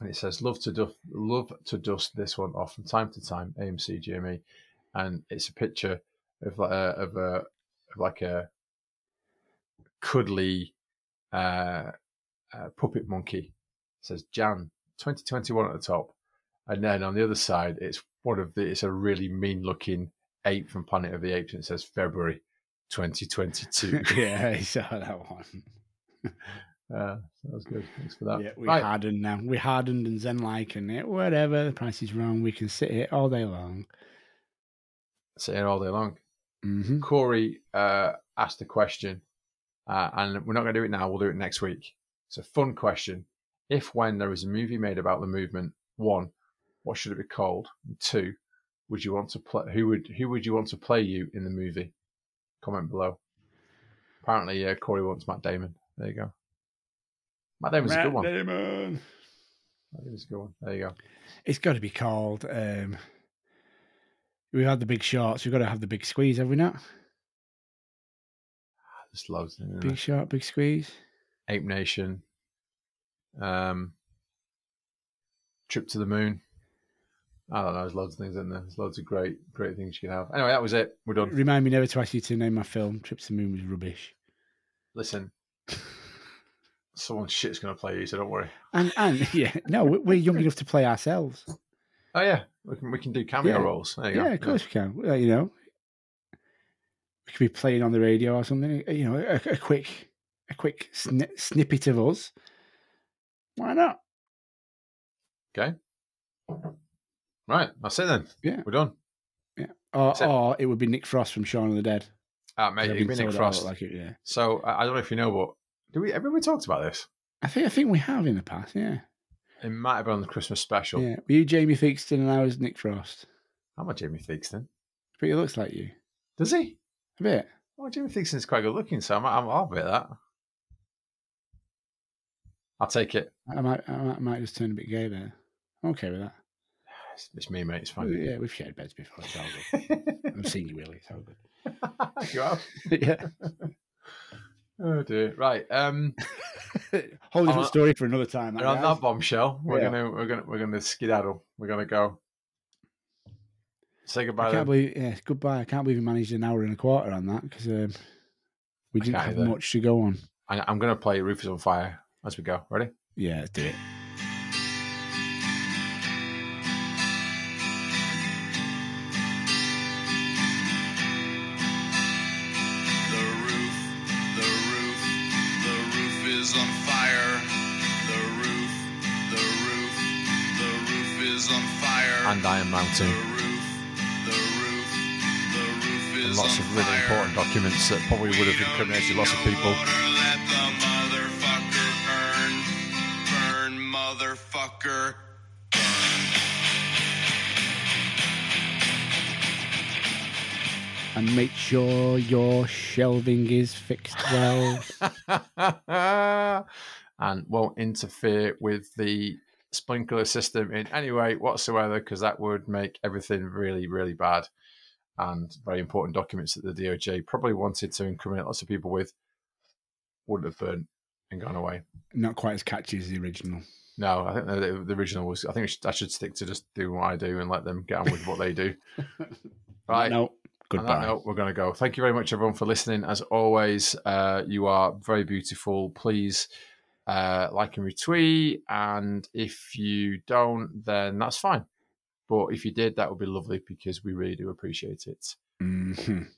and it says love to dust love to dust this one off from time to time. AMC GME, and it's a picture of like a, of a of like a cuddly uh, uh, puppet monkey. It says Jan 2021 at the top, and then on the other side, it's one of the. It's a really mean looking ape from Planet of the Apes, and it says February 2022. <laughs> yeah, <laughs> I saw that one. <laughs> uh, that was good. Thanks for that. Yeah, we right. hardened now. We hardened and Zen like and it. Whatever, the price is wrong. We can sit here all day long. Sitting all day long. hmm Kory uh, asked a question, uh, and we're not going to do it now. We'll do it next week. It's a fun question. If when there is a movie made about the movement, one, what should it be called? And two, would you want to play? Who would who would you want to play you in the movie? Comment below. Apparently, yeah, Kory wants Matt Damon. There you go. Matt Damon's a good one. Damon. Matt Damon's a good one. There you go. It's got to be called. Um, we've had the big shorts. We've got to have the big squeeze, have we not? There's loads. isn't there? Big short, big squeeze. Ape Nation, um, Trip to the Moon. I don't know. There's loads of things in there. There's loads of great, great things you can have. Anyway, that was it. We're done. Remind me never to ask you to name my film. Trips to the Moon was rubbish. Listen, <laughs> someone's shit's going to play you, so don't worry. And and <laughs> yeah, no, we- we're young enough to play ourselves. Oh yeah, we can we can do cameo Yeah. roles. There you go. Yeah, of course we can. You know, we could be playing on the radio or something. Uh, you know, a, a quick, a quick sni- snippet of us. Why not? Okay. Right, that's it then. Yeah. we're done. Or, So- or it would be Nick Frost from Shaun of the Dead. Ah, mate, I've you've been been Nick told I look Frost. Like it, yeah. So I don't know if you know, but do we? Have we talked about this? I think I think we have in the past. Yeah. It might have been on the Christmas special. Yeah. Were you Jamie Theakston and I was Nick Frost? I'm a Jamie Theakston. But he looks like you Does he? a bit. Well, Jamie Theakston's quite good looking, so I'm, I'm, I'll bet that. I'll take it. I might, I might, I might just turn a bit gay there. I'm okay with that. It's, it's me, mate. It's fine. yeah, we've shared beds before. It's all good. <laughs> I've seen you, Willie. It's all good. <laughs> you have? <laughs> yeah. Oh dear. Right. Um. Whole different story for another time. And on that bombshell, we're Yeah. gonna we're gonna we're gonna skedaddle. We're gonna go. Say goodbye. I can't believe, yeah, goodbye. I can't believe we managed an hour and a quarter on that because um, we I didn't have either. much to go on. I, I'm gonna play "Roof Is on Fire" as we go. Ready? Yeah, let's do it. Roof is on fire. And Iron the Mountain. roof, the roof, the roof And lots on of really fire. important documents that probably would have incriminated need lots of people. let the motherfucker burn, burn, motherfucker. And make sure your shelving is fixed well. <laughs> and won't interfere with the sprinkler system in any way whatsoever because that would make everything really, really bad. And very important documents that the DOJ probably wanted to incriminate lots of people with wouldn't have burnt and gone away. Not quite as catchy as the original. No, I think the, the original was. I think I should, I should stick to just doing what I do and let them get on with what they do. <laughs> Right. No. Goodbye. note, we're going to go. Thank you very much, everyone, for listening. As always, uh, you are very beautiful. Please uh, like and retweet. And if you don't, then that's fine. But if you did, that would be lovely because we really do appreciate it. Mhm.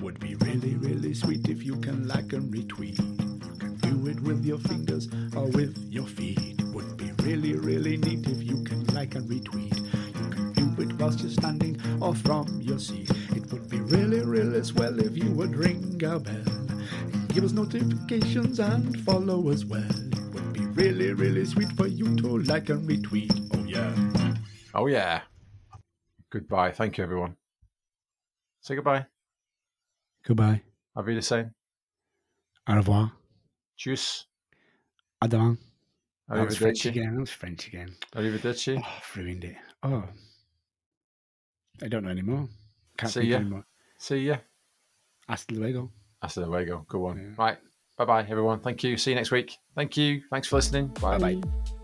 Would be really, really sweet if you can like and retweet. You can do it with your fingers or with your feet. Would be really, really neat if you can like and retweet. Whilst you're standing or from your seat. It would be really, really swell if you would ring a bell. Give us notifications and follow us well. It would be really, really sweet for you to like and retweet. Oh yeah. Oh, yeah. Goodbye. Thank you, everyone. Say goodbye. Goodbye. Auf Wiedersehen. Au revoir. Tschüss. Adon. That was French Arrivederci. again. That was French again. Arrivederci. Oh, I've ruined it. Oh. I don't know anymore. Can't See think ya. anymore. See ya. Hasta luego. Hasta luego. Good one. Yeah. Right. Bye bye, everyone. Thank you. See you next week. Thank you. Thanks for listening. Bye. Bye-bye.